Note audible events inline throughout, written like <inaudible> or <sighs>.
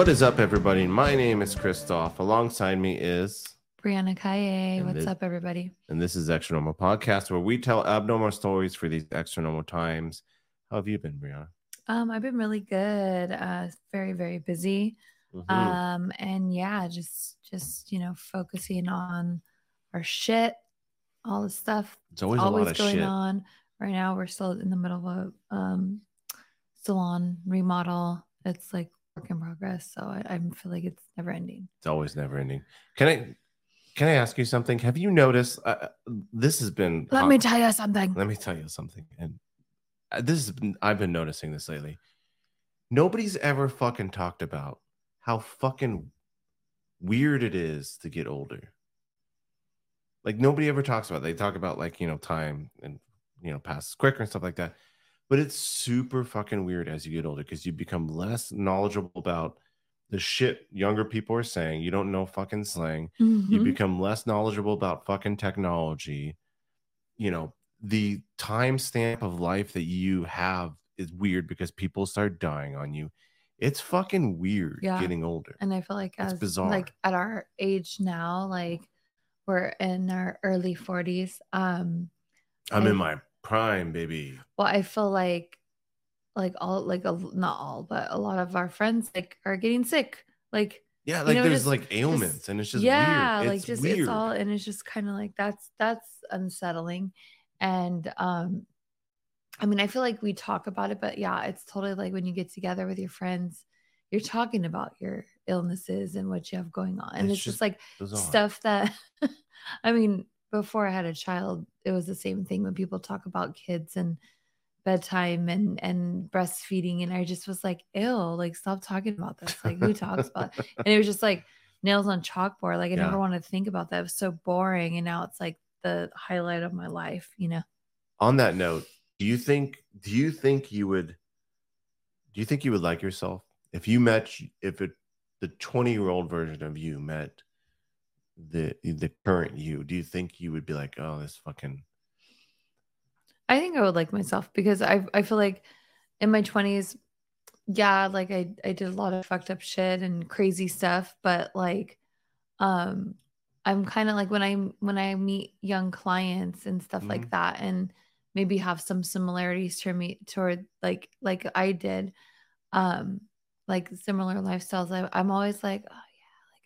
What is up, everybody? My name is Christoph. Alongside me is, Brianna Kaye. What's this- up, everybody? and this is Extra Normal Podcast, where we tell abnormal stories for these extra normal times. How have you been, Brianna? Um, I've been really good. Uh, very, very busy. Mhm. Um, and yeah, just, just you know, focusing on our shit, all the stuff it's always, a always lot of going shit. on. Right now, we're still in the middle of a um salon remodel. It's like work in progress, so I, I feel like it's never ending. It's always never ending. Can I, can I ask you something? Have you noticed? Uh, this has been. Let me tell you something. Let me tell you something. And uh, this has been, I've been noticing this lately. Nobody's ever fucking talked about how fucking weird it is to get older. Like nobody ever talks about. it. They talk about like, you know, time and you know, passes quicker and stuff like that. But it's super fucking weird as you get older because you become less knowledgeable about the shit younger people are saying. You don't know fucking slang you Mhm. become less knowledgeable about fucking technology you know the timestamp of life that you have is weird because people start dying on you it's fucking weird Yeah. getting older And I feel like It's as bizarre. like at our age now, like we're in our early 40s. Um i'm in my prime baby well, I feel like like all like a, not all, but a lot of our friends like are getting sick. Like yeah You like know, there's just- like ailments and it's just yeah, weird like it's just weird it's all and it's just kind of like that's that's unsettling. And um I mean, I feel like we talk about it, but yeah, it's totally like when you get together with your friends, you're talking about your illnesses and what you have going on. And It's it's, just, just like bizarre. stuff that <laughs> I mean, before I had a child, it was the same thing when people talk about kids and bedtime and and breastfeeding and I just was like, ew, like stop talking about this. Like who talks about <laughs> and it was just like nails on chalkboard. Like I Yeah. never wanted to think about that. It was so boring. And now it's like the highlight of my life, you know. on that note do you think do you think you would do you think you would like yourself if you met if it the 20 year old version of you met the the current you do you think you would be like oh this fucking I think I would like myself because I I feel like in my 20s, yeah, like I I did a lot of fucked up shit and crazy stuff, but like um I'm kind of like when I when I meet young clients and stuff Mhm. like that and maybe have some similarities to me toward like like I did um like similar lifestyles I, I'm always like oh like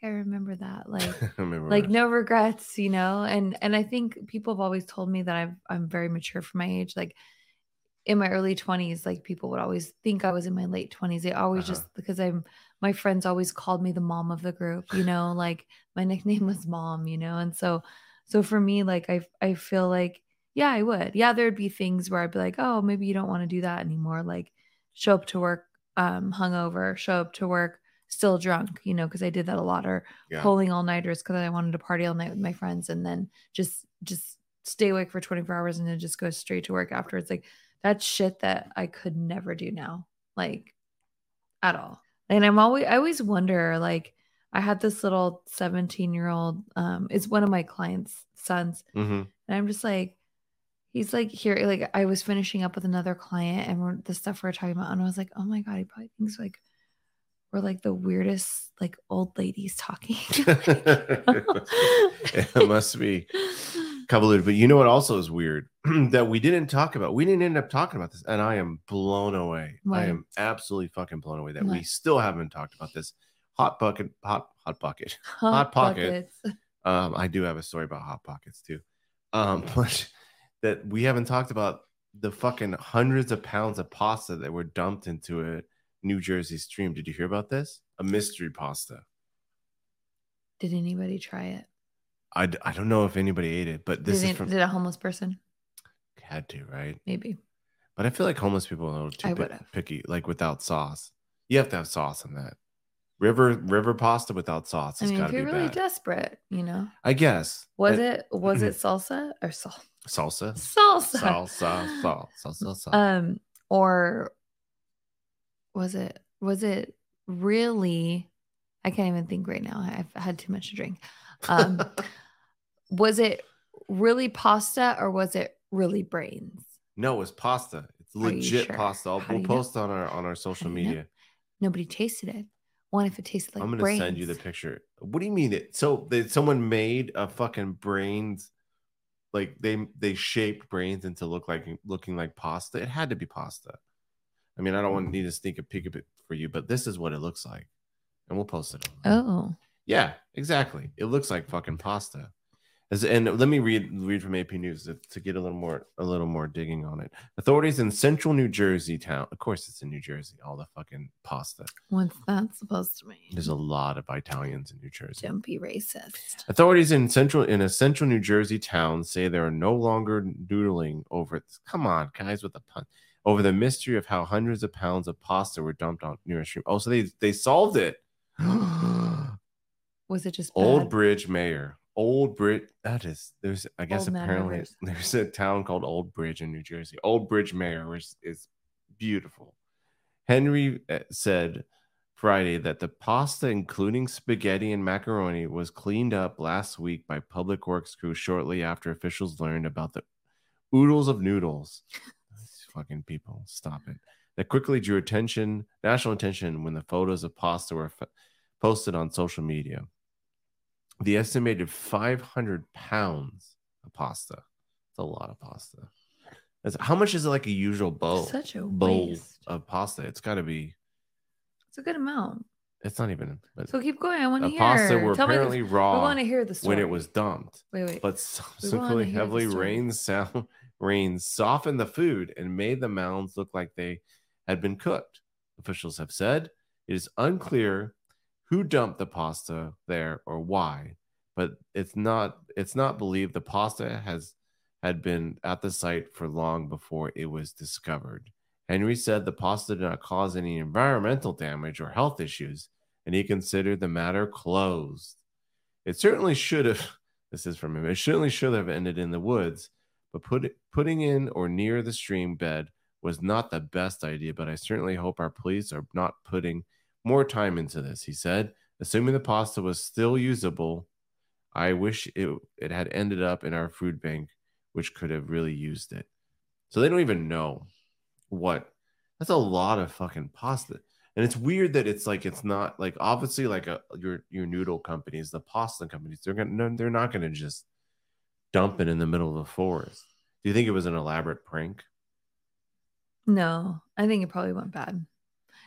I remember that <laughs> like remember like that. no regrets you know and and i think people have always told me that i've i'm very mature for my age like in my early 20s like people would always think i was in my late 20s they always Uh-huh. just because i'm my friends always called me the mom of the group you know like my <laughs> nickname was mom you know and so so for me like i i feel like yeah i would yeah there'd be things where i'd be like oh maybe you don't want to do that anymore like show up to work um hungover show up to work still drunk you know because i did that a lot or yeah pulling all nighters because I wanted to party all night with my friends and then just just stay awake for 24 hours and then just go straight to work afterwards. Like that's shit that I could never do now. Like at all. And I'm always I always wonder, like, I had this little 17 year old, um, it's one of my clients' sons, hmm and I'm just like, he's like here, like I was finishing up with another client and we're, the stuff we are talking about, and I was like, oh my god, he probably thinks like we're like the weirdest like old ladies talking. <laughs> <laughs> it must be convoluted but you know what also is weird <clears throat> that we didn't talk about we didn't end up talking about this and i am blown away i am absolutely fucking blown away that we still haven't talked about this hot bucket hot hot pocket, <laughs> Hot Pocket. Pockets. um i do have a story about hot pockets too um but that we haven't talked about the fucking hundreds of pounds of pasta that were dumped into a new jersey stream did you hear about this a mystery pasta Did anybody try it? I, I don't know if anybody ate it, but this did, is it- from did a homeless person? had to right. Maybe. But I feel like homeless people are a little too picky, like without sauce. You have to have sauce in that. River river pasta without sauce I mean, if to be you're really bad. desperate, you know. I guess. Was Uh, it was it <laughs> salsa or sal- salsa? salsa? Salsa, salsa, salsa, salsa. <laughs> Um, or was it was it really? I can't even think right now. I've had too much to drink. Um, <laughs> was it really pasta or was it really brains? no, it's pasta. It's legit sure? pasta. I'll, we'll you know? post on our on our social you know? media. Nobody tasted it. What if it tasted like I'm gonna brains? send you the picture. What do you mean it? So they, someone made a fucking brains, like they they shaped brains into look like looking like pasta. It had to be pasta. I mean, I don't want to need to sneak a peek of it for you, but this is what it looks like, and we'll post it. online. Oh, Yeah, exactly. It looks like fucking pasta. As, and let me read read from AP News to, to get a little more a little more digging on it. Authorities in central New Jersey town, of course, it's in New Jersey. All the fucking pasta. what's that supposed to mean? There's a lot of Italians in New Jersey. Don't be racist. Authorities in central in a central New Jersey town say they are no longer doodling over. Come on, guys, with the pun over the mystery of how hundreds of pounds of pasta were dumped on near a stream. Oh, so they they solved it. <gasps> Was it just Old bad? Bridge Mayor. Old Bridge. That is. There's. I guess Old apparently <laughs> there's a town called Old Bridge in New Jersey. Old Bridge Mayor, which is beautiful. Henry uh, said Friday that the pasta, including spaghetti and macaroni, was cleaned up last week by Public Works crew shortly after officials learned about the oodles of noodles. <laughs> Fucking people, stop it. That quickly drew attention, national attention, when the photos of pasta were f- posted on social media. The estimated 500 pounds of pasta. It's a lot of pasta. That's, how much is it like a usual bowl? Such a bowl waste. of pasta. It's got to be. It's a good amount. It's not even. So keep going. I want to hear. pasta were Tell apparently we raw want to hear the story. when it was dumped, Wait, wait. but subsequently heavily rain sound rains softened the food and made the mounds look like they had been cooked. Officials have said it is unclear who dumped the pasta there or why, but it's not it's not believed the pasta has had been at the site for long before it was discovered. Henry said the pasta did not cause any environmental damage or health issues, and he considered the matter closed. It certainly should have. <laughs> This is from him. It certainly should have ended in the woods, but put it, putting in or near the stream bed was not the best idea. But I certainly hope our police are not putting more time into this. He said, assuming the pasta was still usable, I wish it it had ended up in our food bank, which could have really used it. So they don't even know what. That's a lot of fucking pasta. And it's weird that it's like it's not like obviously like a your your noodle companies, the pasta companies, they're gonna they're not gonna just dump it in the middle of the forest. Do you think it was an elaborate prank? No, I think it probably went bad.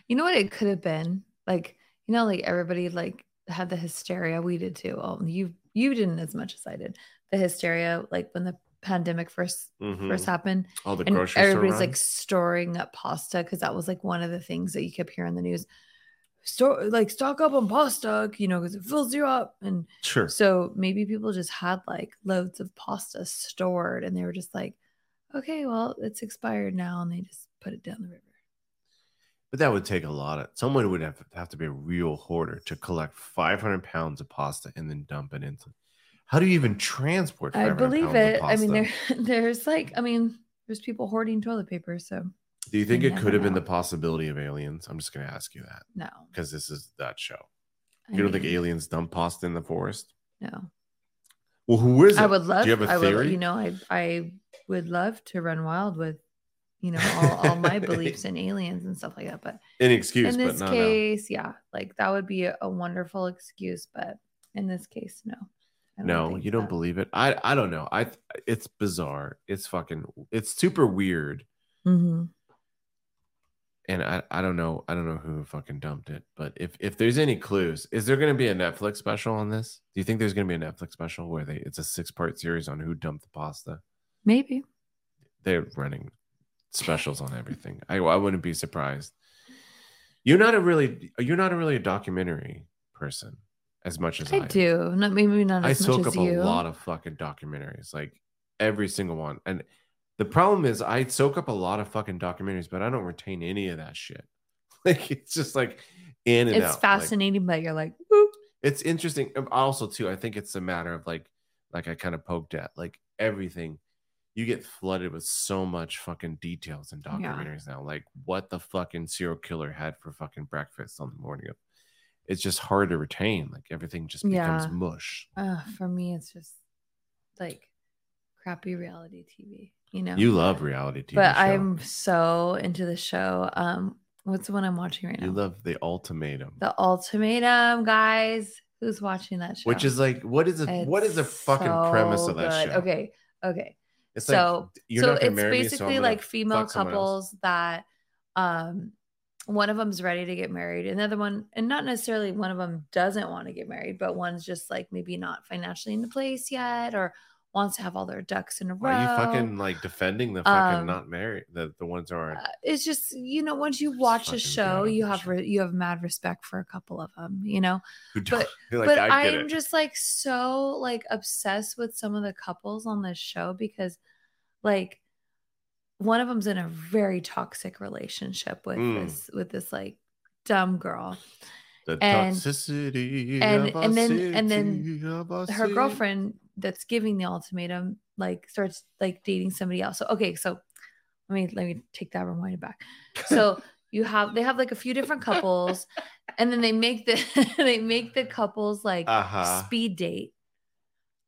You know what it could have been? Like, you know, like everybody like had the hysteria. We did too. Oh, you you didn't as much as I did. The hysteria, like when the pandemic 1st Mhm. first happened, Oh, the and grocery everybody's like storing up pasta because that was like one of the things that you kept hearing on the news. Store like stock up on pasta, you know, because it fills you up. And sure. so maybe people just had like loads of pasta stored and they were just like, okay, well, it's expired now. And they just put it down the river. But that would take a lot of someone would have, have to be a real hoarder to collect 500 pounds of pasta and then dump it into. How do you even transport? I believe it. I mean, there, <laughs> there's like, I mean, there's people hoarding toilet paper. So Do you think you it could have been the possibility of aliens? I'm just going to ask you that no. because this is that show. I You don't think aliens dump pasta in the forest? No. Well, who is it? I would love. Do you have a I would, theory? you know, I I would love to run wild with, you know, all, all my <laughs> beliefs in aliens and stuff like that. But Any excuse, in this no, no. case, yeah, like that would be a, a wonderful excuse. But in this case, no. No, you don't that. believe it. I I don't know. I it's bizarre. It's fucking. It's super weird, Mhm. And I I don't know. I don't know who fucking dumped it. But if if there's any clues, is there going to be a Netflix special on this? Do you think there's going to be a Netflix special where they it's a six part series on who dumped the pasta? Maybe. They're running specials on everything. I I wouldn't be surprised. You're not a really you're not a really a documentary person as much as I, I do. Not maybe not I soak much up you. a lot of fucking documentaries, like every single one. And the problem is, I soak up a lot of fucking documentaries, but I don't retain any of that shit. <laughs> Like it's just like in and it's out. Like, fascinating, but you're like, it's interesting. Um, Also, too, I think it's a matter of like, like I kind of poked at, like everything. You get flooded with so much fucking details in Yeah. documentaries now, like what the fucking serial killer had for fucking breakfast on the morning of. It's just hard to retain. Like everything just becomes Yeah. mush. uh, for me, it's just like crappy reality TV. You know, You love reality TV. but show. I'm so into the show. Um, What's the one I'm watching right now? You love the ultimatum. the Ultimatum, guys. Who's watching that show? Which is like, what is the what is the It's fucking premise of that good. show? Okay, okay. It's so like you're so it's marry me, so basically like female fuck someone else. couples that um one of them's ready to get married another one and not necessarily one of them doesn't want to get married but one's just like maybe not financially in the place yet or wants to have all their ducks in a row are you fucking like defending the fucking Um, not married the the ones who are Uh, it's just you know once you watch a show you have re- you have mad respect for a couple of them you know but- <laughs> like but I I'm it. just like so like obsessed with some of the couples on this show because like one of them's in a very toxic relationship with Mm. this with this like dumb girl. the and- toxicity and- and then- and then city, of our Her girlfriend that's giving the ultimatum like starts like dating somebody else. So okay, so let me let me take that rewind it back. So <laughs> you have they have like a few different couples and then they make the <laughs> they make the couples like uh-huh. speed date.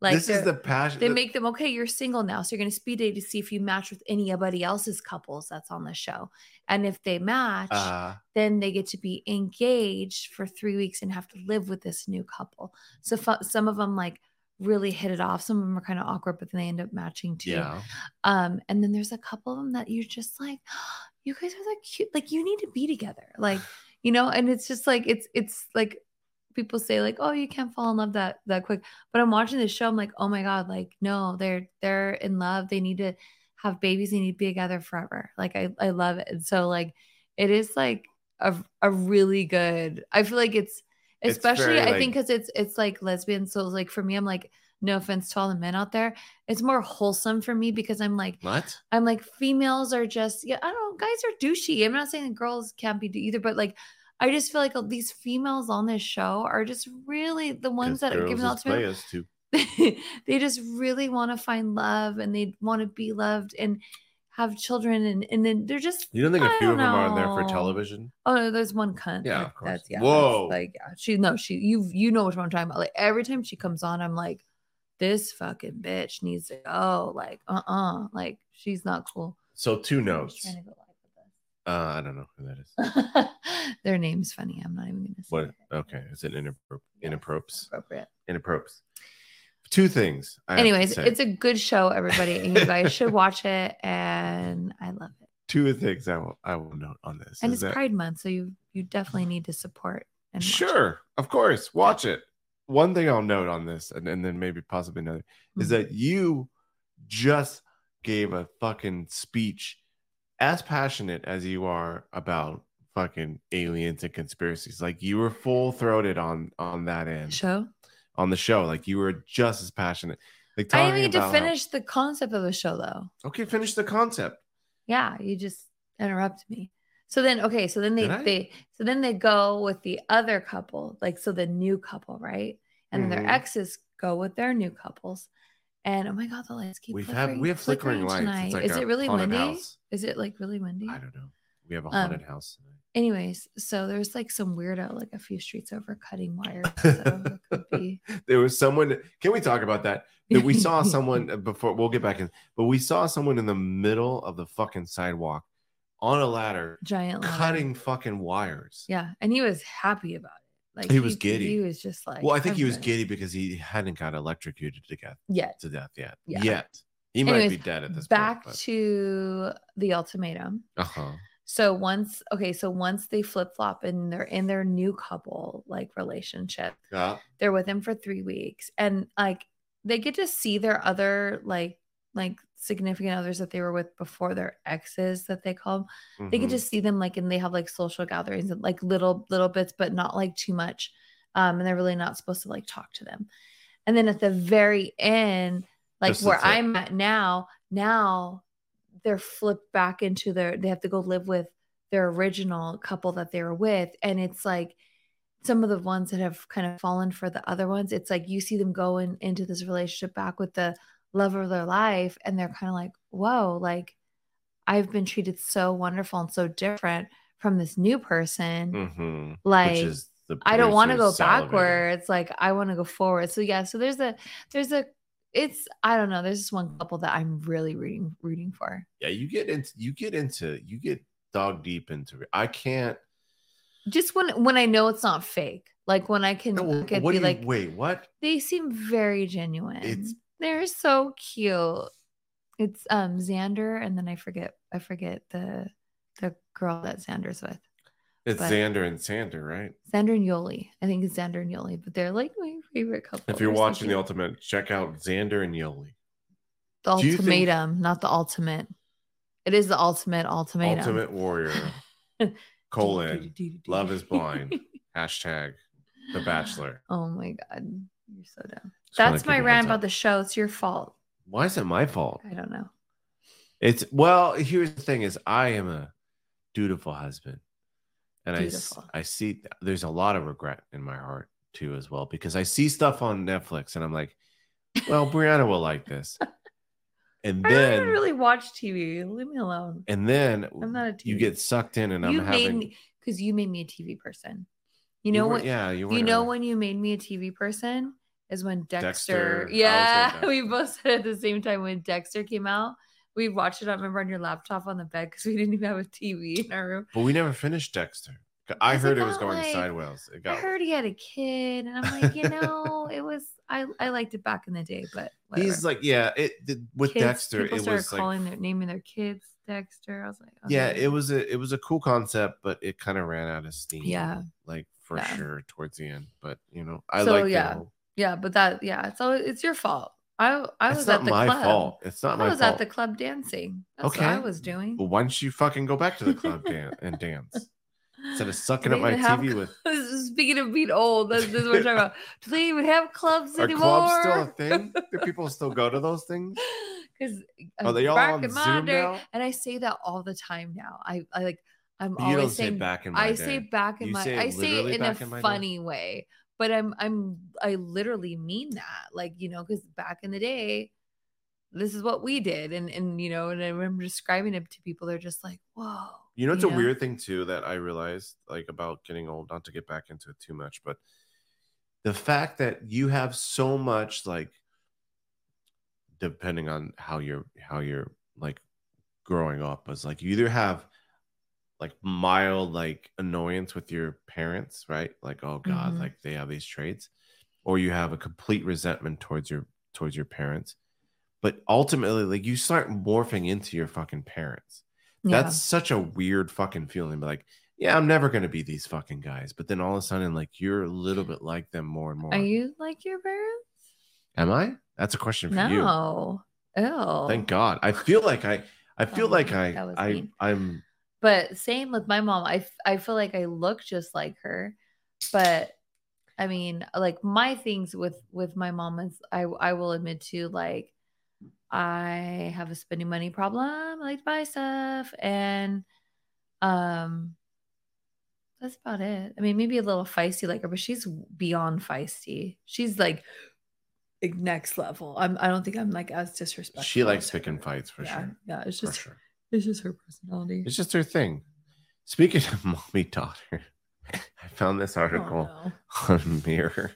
Like this is the passion. they make them okay you're single now so you're going to speed date to see if you match with anybody else's couples that's on the show and if they match uh, then they get to be engaged for three weeks and have to live with this new couple so fu- some of them like really hit it off. Some of them are kind of awkward but then they end up matching too. Yeah. um and then there's a couple of them that you're just like <gasps> you guys are the cute like you need to be together like <sighs> you know? And it's just like it's it's like people say like oh you can't fall in love that that quick but i'm watching this show i'm like oh my god like no they're they're in love they need to have babies they need to be together forever like i i love it. And so like it is like a, a really good i feel like It's especially very, i like- think because it's it's like lesbian so like for me i'm like no offense to all the men out there it's more wholesome for me because i'm like What? I'm like females are just yeah I don't know guys are douchey. I'm not saying that girls can't be do- either, but like I just feel like these females on this show are just really the ones that are giving out to me. too. <laughs> they just really want to find love and they want to be loved and have children and and then they're just You don't think a I few of them are there for television? Oh no, there's one cunt. Yeah, like, of course. That's yeah. Whoa. Like yeah, she no, she you you know what I'm talking about. Like every time she comes on, I'm like, this fucking bitch needs to go. Like uh uh like she's not cool. So two notes. trying to go live Uh, I don't know who that is. <laughs> Their name's funny. I'm not even gonna say What? it. Okay, is it inappro- Yeah, inappropes? appropriate. Two things. I Anyways, it's a good show, everybody, and you guys should <laughs> watch it. And I love it. two things I will I will note on this. And is it's that- Pride Month, so you you definitely need to support. And watch it. Sure, of course. Watch it. One thing I'll note on this, and, and then maybe possibly another, is Mhm. that you just gave a fucking speech as passionate as you are about fucking aliens and conspiracies. Like you were full throated on on that end show. On the show. Like you were just as passionate. Like I didn't even to about how- finish the concept of the show though. okay, finish the concept. Yeah, you just interrupt me. So then, okay, so then they they so then they go with the other couple, like so the new couple, right? And then Mhm. their exes go with their new couples. And oh my god, the lights keep We've had we have flickering lights. tonight. Like Is it really windy? house. Is it like really windy? I don't know. We have a Um, haunted house. Anyways, so there's like some weirdo like a few streets over cutting wires. So <laughs> could be <laughs> there was someone can we talk about that <laughs> that we saw someone uh, before we'll get back in but we saw someone in the middle of the fucking sidewalk on a ladder giant ladder. cutting fucking wires Yeah, and he was happy about it. Like He was giddy. He was just like well i think he was good. giddy because he hadn't got electrocuted to death Yet. to death yet Yeah. yet he might be dead at this back point Back to the ultimatum. uh-huh So once, okay, so once they flip flop and they're in their new couple like relationship, yeah they're with him for three weeks, and like they get to see their other like like significant others that they were with before their exes that they call them. They get to see them like, and they have like social gatherings and like little little bits, but not like too much. Um, and they're really not supposed to like talk to them. And then at the very end, like Just where. I'm at now, now they're flipped back into their they have to go live with their original couple that they were with and it's like some of the ones that have kind of fallen for the other ones it's like you see them going into this relationship back with the love of their life and they're kind of like whoa like i've been treated so wonderful and so different from this new person Mhm. like which is the I don't want to go backwards. Like I want to go forward. So yeah, so there's a there's a it's I don't know. There's this one couple that I'm really rooting rooting for. yeah you get into you get into you get dog deep into it. I can't. Just when when I know it's not fake, like when I can No, look at be you, like, wait, what? they seem very genuine. It's- they're so cute. It's um Xander, and then I forget I forget the the girl that Xander's with. It's But- Xander and Sander, right? Xander and Yoly. I think it's Xander and Yoly, but they're like my favorite couple. If you're watching the. Ultimate, check out Xander and Yoly. the Do you think- ultimatum, not the ultimate. It is the ultimate ultimatum. Ultimate Warrior, <laughs> colon, Love is Blind. <laughs> hashtag The Bachelor. Oh my god, you're so dumb. Just That's my rant about the show. It's your fault. Why is it my fault? I don't know. It's well, here's the thing: is I am a dutiful husband, and I. I see there's a lot of regret in my heart too as well because I see stuff on Netflix and I'm like, well, Brianna will like this, <laughs> and I don't then really watch TV. Leave me alone. and then I'm not a TV. you get sucked in, and you I'm made having because you made me a TV person. You know what? Yeah, you, You know when you made me a TV person is when Dexter. Dexter. Yeah, <laughs> we both said at the same time when Dexter came out. We watched it. I remember on your laptop on the bed because we didn't even have a TV in our room. but we never finished Dexter. I heard it was going like- sideways. It I got heard he had a kid, and I'm like, you <laughs> know, it was I I liked it back in the day, but whatever. he's like, yeah, it with Kids- Dexter, it was like calling their naming their kids Dexter. I was like, oh, yeah it was a it was a cool concept but it kind of ran out of steam Yeah. like for Yeah. sure towards the end but you know i So, like yeah, yeah, but that yeah, so it's your fault. I I it's was at the my club. fault it's not I my was at the club dancing. That's Okay. what I was doing. well, why don't you fucking go back to the club dan- and dance instead of sucking up my have tv with <laughs> Speaking of being old, that's, this is what we're talking about. <laughs> Do they even have clubs are anymore? clubs still a thing <laughs> do people still go to those things Because Are they all back on in my Zoom now? and I say that all the time now. I, I like I'm you don't always say saying back in my I day. say back in You my say I say it in a my day? funny way, but I'm I'm I literally mean that. Like, you know, because back in the day, this is what we did. And and you know, and I remember describing it to people, they're just like, whoa. You know, it's a weird thing too that I realized, like about getting old. Not to get back into it too much, but the fact that you have so much, like, depending on how you're how you're like growing up, is like you either have like mild like annoyance with your parents, right? Like, oh god, Mhm. like they have these traits, or you have a complete resentment towards your towards your parents. But ultimately, like you start morphing into your fucking parents. Yeah. That's such a weird fucking feeling. But like, yeah, I'm never gonna be these fucking guys. But then all of a sudden, like, you're a little bit like them more and more. Are you like your parents? Am I? That's a question for you. No. Oh. Thank God. I feel like I. I feel Oh, like I. I. I'm. But same with my mom. I, I feel like I look just like her. But I mean, like my things with with my mom is I I will admit to like I have a spending money problem. I like to buy stuff and um that's about it. I mean, maybe a little feisty like her, but she's beyond feisty. She's like like next level. I'm I don't think I'm like as disrespectful. She likes picking fights for yeah, sure. Yeah, it's just sure. It's just her personality. It's just her thing. Speaking of <laughs> mommy daughter, I found this Oh, article no. on Mirror.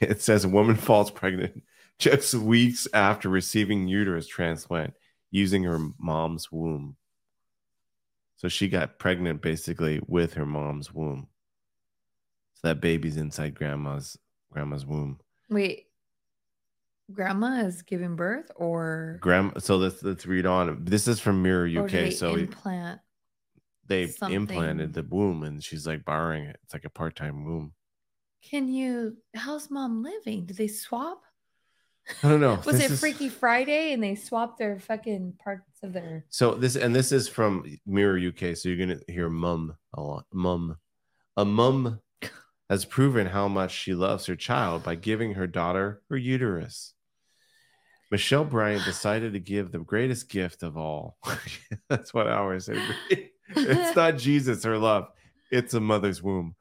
It says a woman falls pregnant just weeks after receiving uterus transplant using her mom's womb. So she got pregnant basically with her mom's womb. So that baby's inside grandma's grandma's womb. Wait, grandma is giving birth or Grandma. So let's let's read on. This is from Mirror or do UK. they So implant? they something? implanted the womb, and she's like borrowing it. It's like a part time womb. Can you? How's mom living? Did they swap? I don't know. <laughs> Was This it is- Freaky Friday and they swapped their fucking parts of their? So this and this is from Mirror UK. So you're gonna hear mum a lot. Mum, a mum <laughs> has proven how much she loves her child by giving her daughter her uterus. Michelle Bryant decided to give the greatest gift of all. <laughs> That's what I always say. it's <laughs> not Jesus, or love. It's a mother's womb.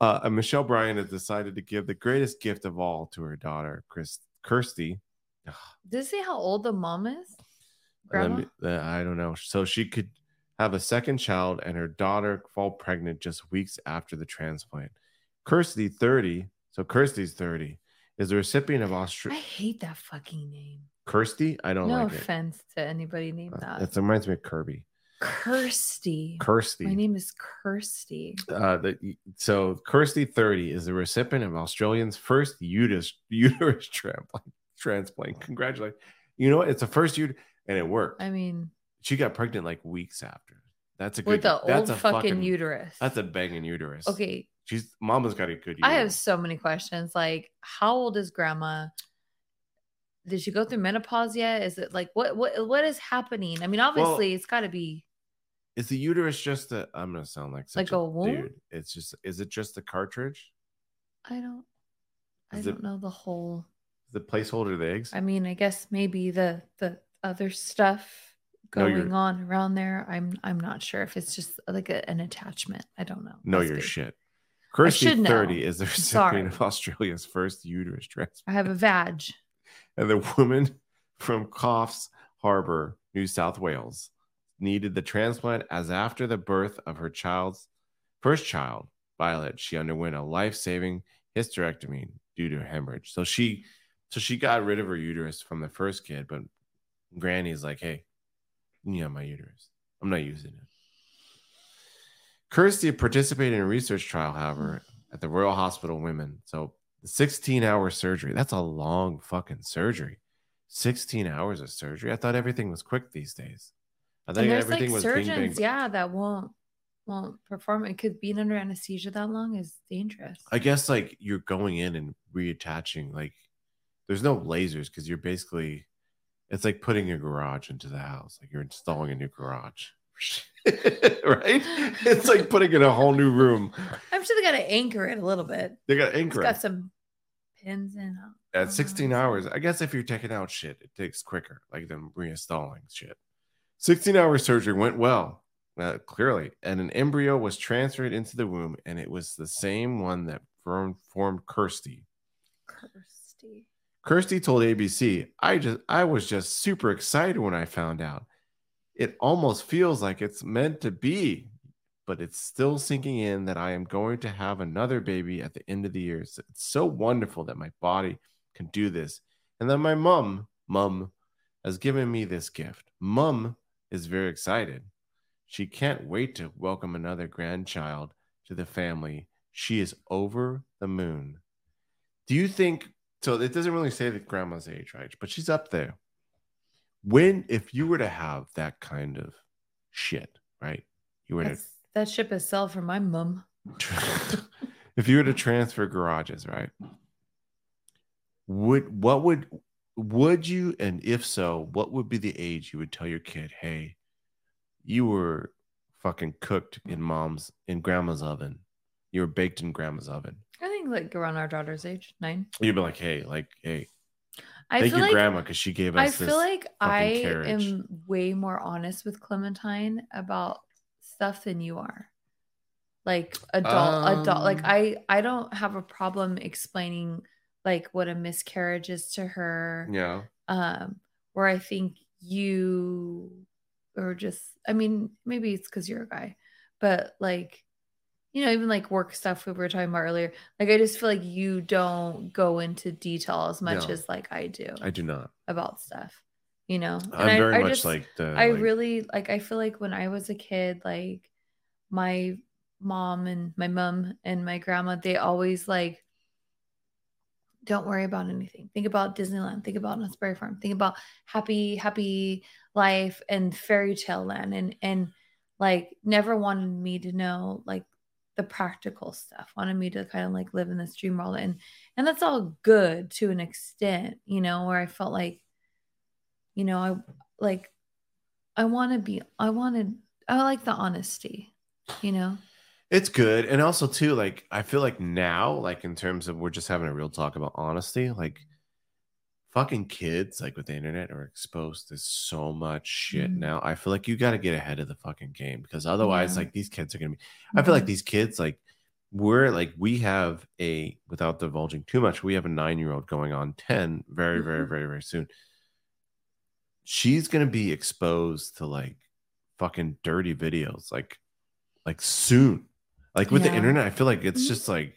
Uh, Michelle Bryant has decided to give the greatest gift of all to her daughter, Chris Kirsty. <sighs> Did it say how old the mom is? Grandma. uh, I don't know. So she could have a second child and her daughter fall pregnant just weeks after the transplant. Kirsty, 30, so Kirsty's 30, is the recipient of Austria. I hate that fucking name. Kirsty? I don't No like it. offense to anybody named Uh, that. It reminds me of Kirby. Kirsty. Kirsty. My name is Kirsty. uh, the, so Kirsty 30 is the recipient of Australian's first uterus <laughs> uterus transplant. Transplant. Congratulations. You know what? It's the first uterus, and it worked. I mean, she got pregnant like weeks after. That's a good. with the that's old a fucking, uterus. That's a banging uterus. okay. She's mama's got a good. Uterus. I have so many questions. Like, how old is grandma? Did she go through menopause yet? Is it like what what what is happening? I mean, obviously it's got to be Is the uterus just a? I'm gonna sound like such Like a womb? dude. It's just. Is it just the cartridge? I don't I Is it- don't know the whole The placeholder of the eggs? I mean, I guess maybe the the other stuff No, going on around there. I'm I'm not sure if it's just like a, an attachment. I don't know. no, your shit. Kirsty should know. 30 is the recipient of Australia's first uterus transplant. I have a vag. And the woman <laughs> from Coffs Harbor, New South Wales, needed the transplant as after the birth of her child's first child, Violet, she underwent a life-saving hysterectomy due to hemorrhage. So she so she got rid of her uterus from the first kid, but Granny's like, hey, you have my uterus. I'm not using it. Kirsty participated in a research trial, however, at the Royal Hospital Women. So 16 hour surgery, that's a long fucking surgery. 16 hours of surgery. I thought everything was quick these days. I think everything like was surgeons, bing. yeah, that won't won't perform it because being under anesthesia that long is dangerous. I guess like you're going in and reattaching, like there's no lasers because you're basically it's like putting a garage into the house. Like you're installing a new garage. <laughs> right? It's like putting in a whole new room. I'm sure they got to anchor it a little bit. They got It's anchor. got some pins in it. at 16 hours. I guess if you're taking out shit it takes quicker like than reinstalling shit. 16 hour surgery went well uh, clearly and an embryo was transferred into the womb and it was the same one that formed, formed kirsty. Kirsty. kirsty told abc i just i was just super excited when i found out. It almost feels like it's meant to be but it's still sinking in that i am going to have another baby at the end of the year it's it's so wonderful that my body can do this. And then my mom, mom, has given me this gift. Mom is very excited. She can't wait to welcome another grandchild to the family. She is over the moon. Do you think so? It doesn't really say the grandma's age, right? But she's up there. When, if you were to have that kind of shit, right? You were to That's, that ship is sailed for my mum. <laughs> if you were to transfer garages, right? Would what would would you and if so, what would be the age you would tell your kid, hey, you were fucking cooked in mom's in grandma's oven. You were baked in grandma's oven. I think like around our daughter's age, nine. You'd be like, hey, like, hey, I thank you, like grandma, because she gave us I feel like I carriage. am way more honest with Clementine about stuff than you are. Like adult, adult. Like Um, I, I don't have a problem explaining like what a miscarriage is to her. yeah. Um, where I think you or just, I mean, maybe it's because you're a guy, but like, you know, even like work stuff we were talking about earlier. Like I just feel like you don't go into detail as much No. as like I do I do not. about stuff, you know. And I'm very I much just- like the I like- really like. I feel like when I was a kid, like my mom and my mom and my grandma, they always like, don't worry about anything. Think about Disneyland. Think about Knott's Farm. Think about happy, happy life and fairy tale land, and and like never wanted me to know like the practical stuff. Wanted me to kind of like live in this dream world, and and that's all good to an extent, you know. Where I felt like, you know, I like, I want to be. I wanted. I like the honesty, you know. It's good. And also too, like I feel like now, like in terms of we're just having a real talk about honesty, like fucking kids, like with the internet, are exposed to so much shit Mhm. now. I feel like you gotta get ahead of the fucking game because otherwise, Yeah. like these kids are gonna be I feel like Mhm. these kids, like we're like we have a without divulging too much, we have a nine-year-old going on 10 very, very, Mhm. very, very soon. She's gonna be exposed to like fucking dirty videos, like like soon. Like with the internet, I feel like it's Mhm. just like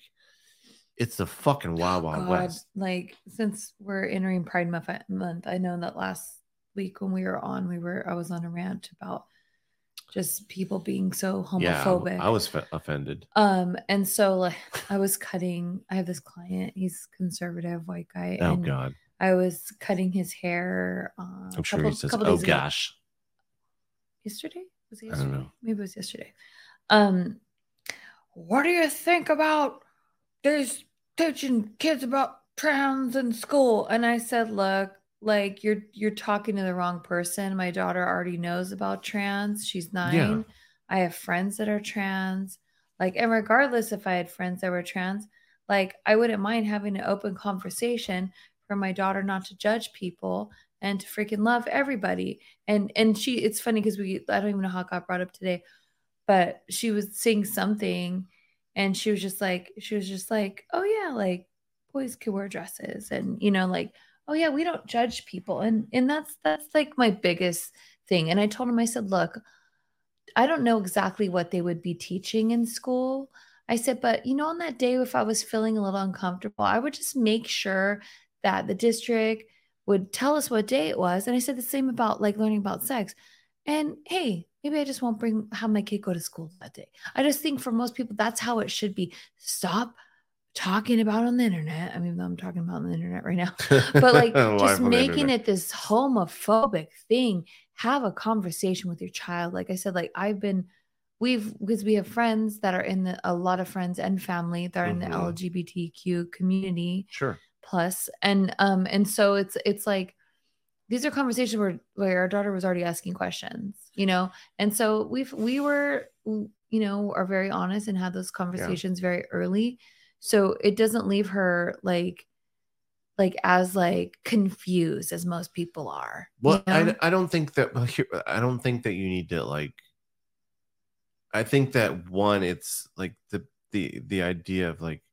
it's the fucking wild wild God, west. like since we're entering Pride Month, I know that last week when we were on, we were I was on a rant about just people being so Yeah, homophobic. I was fe- offended. um, and so like I was cutting. I have this client. He's conservative white guy, Oh God, I was cutting his hair. Uh, I'm sure couple, he says, "Oh ago. gosh." yesterday was it I don't yesterday know. maybe it was yesterday um what do you think about there's teaching kids about trans in school and i said look like you're you're talking to the wrong person my daughter already knows about trans she's nine i have friends that are trans like and regardless if i had friends that were trans like i wouldn't mind having an open conversation for my daughter not to judge people and to freaking love everybody. And and she it's funny because we i don't even know how it got brought up today but she was saying something and she was just like she was just like oh yeah like boys can wear dresses and you know like oh yeah we don't judge people. And and that's that's like my biggest thing. And i told him i said look i don't know exactly what they would be teaching in school. I said but you know on that day if i was feeling a little uncomfortable i would just make sure that the district would tell us what day it was. And i said the same about like learning about sex. And hey maybe i just won't bring have my kid go to school that day. I just think for most people that's how it should be. Stop talking about on the internet. I mean i'm talking about on the internet right now. <laughs> But like just making it this homophobic thing. Have a conversation with your child. Like i said like i've been we've because we have friends that are in the a lot of friends and family that are in the Mhm. lgbtq community. Sure. Plus and um and so it's it's like these are conversations where where our daughter was already asking questions you know and so we've we were you know are very honest and had those conversations very early so it doesn't leave her like like as like confused as most people are you Well, know? I, I don't think that <laughs> I don't think that you need to like. I think that one, it's like the the the idea of like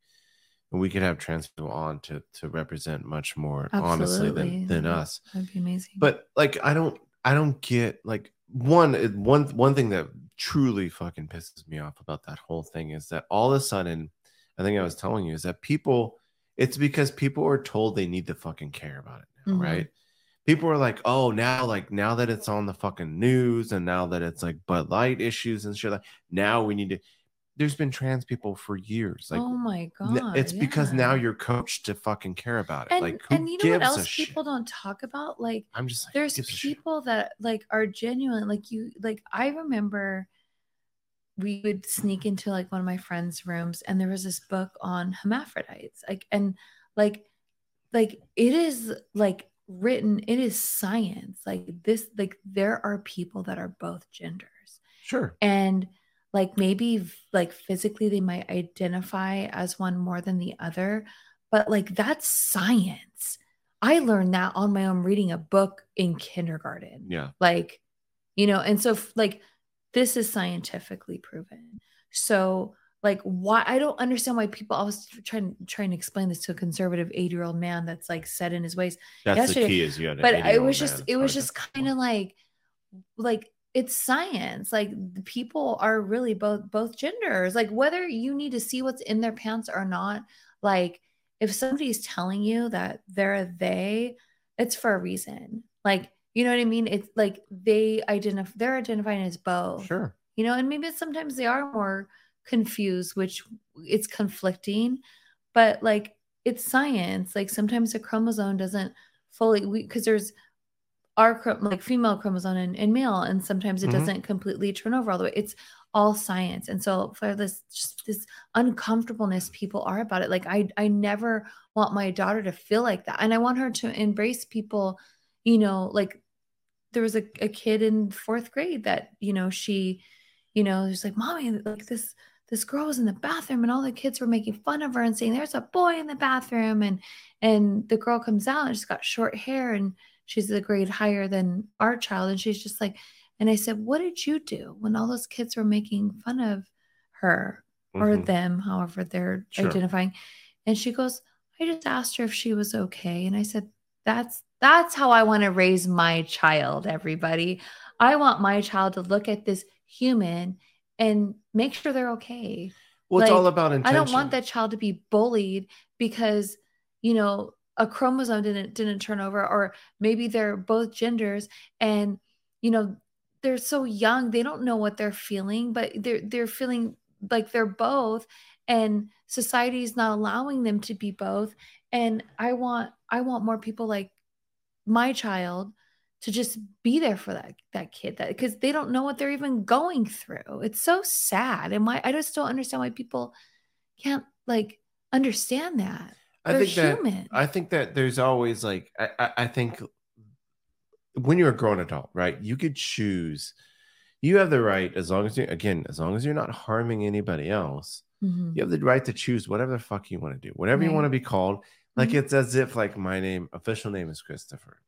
we could have trans people on to to represent much more honestly than than us. that'd be amazing But like, I don't I don't get like one one one thing that truly fucking pisses me off about that whole thing is that all of a sudden, I think I was telling you is that people. It's because people are told they need to fucking care about it now, Mhm. right? people are like, oh, now like now that it's on the fucking news and now that it's like Bud Light issues and shit, like now we need to. There's been trans people for years. Like oh my god it's because now you're coached to fucking care about it. and, like and you know what else shit? people don't talk about like I'm just like there's shit? people that like are genuine like you like i remember we would sneak into like one of my friends rooms and there was this book on hermaphrodites like and like like it is like written it is science like this like there are people that are both genders Sure. and like maybe like physically they might identify as one more than the other but like that's science. I learned that on my own reading a book in kindergarten. Yeah. like you know and so like this is scientifically proven. So like why i don't understand why people always trying trying to explain this to a conservative 80 year old man that's like set in his ways. That's Yesterday- the key is you had but it was just it was just kind of like like it's science like people are really both both genders like whether you need to see what's in their pants or not like if somebody's telling you that they're a they it's for a reason. Like you know what i mean? It's like they identify they're identifying as both. Sure. you know and maybe sometimes they are more confused which it's conflicting but like it's science. Like sometimes a chromosome doesn't fully because there's our chro- like female chromosome and, and male and sometimes it Mhm. doesn't completely turn over all the way. It's all science. And so for this just this uncomfortableness people are about it. Like i i never want my daughter to feel like that. And i want her to embrace people you know like there was a, a kid in fourth grade that you know she you know was like mommy like this this girl was in the bathroom and all the kids were making fun of her and saying there's a boy in the bathroom. And and the girl comes out and she's got short hair and she's a grade higher than our child and she's just like and i said what did you do when all those kids were making fun of her or Mhm. them however they're Sure. identifying and she goes i just asked her if she was okay and i said that's that's how i want to raise my child everybody i want my child to look at this human and make sure they're okay Well, it's all about intention. I don't want that child to be bullied because, you know, a chromosome didn't didn't turn over, or maybe they're both genders, and you know, they're so young they don't know what they're feeling but they're they're feeling like they're both and society is not allowing them to be both and i want i want more people like my child to just be there for that that kid that because they don't know what they're even going through. It's so sad and why i just don't understand why people can't like understand that I They're think that human. I think that there's always like I, I, I think when you're a grown adult, right? You could choose. You have the right, as long as you again, as long as you're not harming anybody else, Mhm. you have the right to choose whatever the fuck you want to do, whatever you want to be called. Like Mhm. it's as if like my name, official name is Christopher,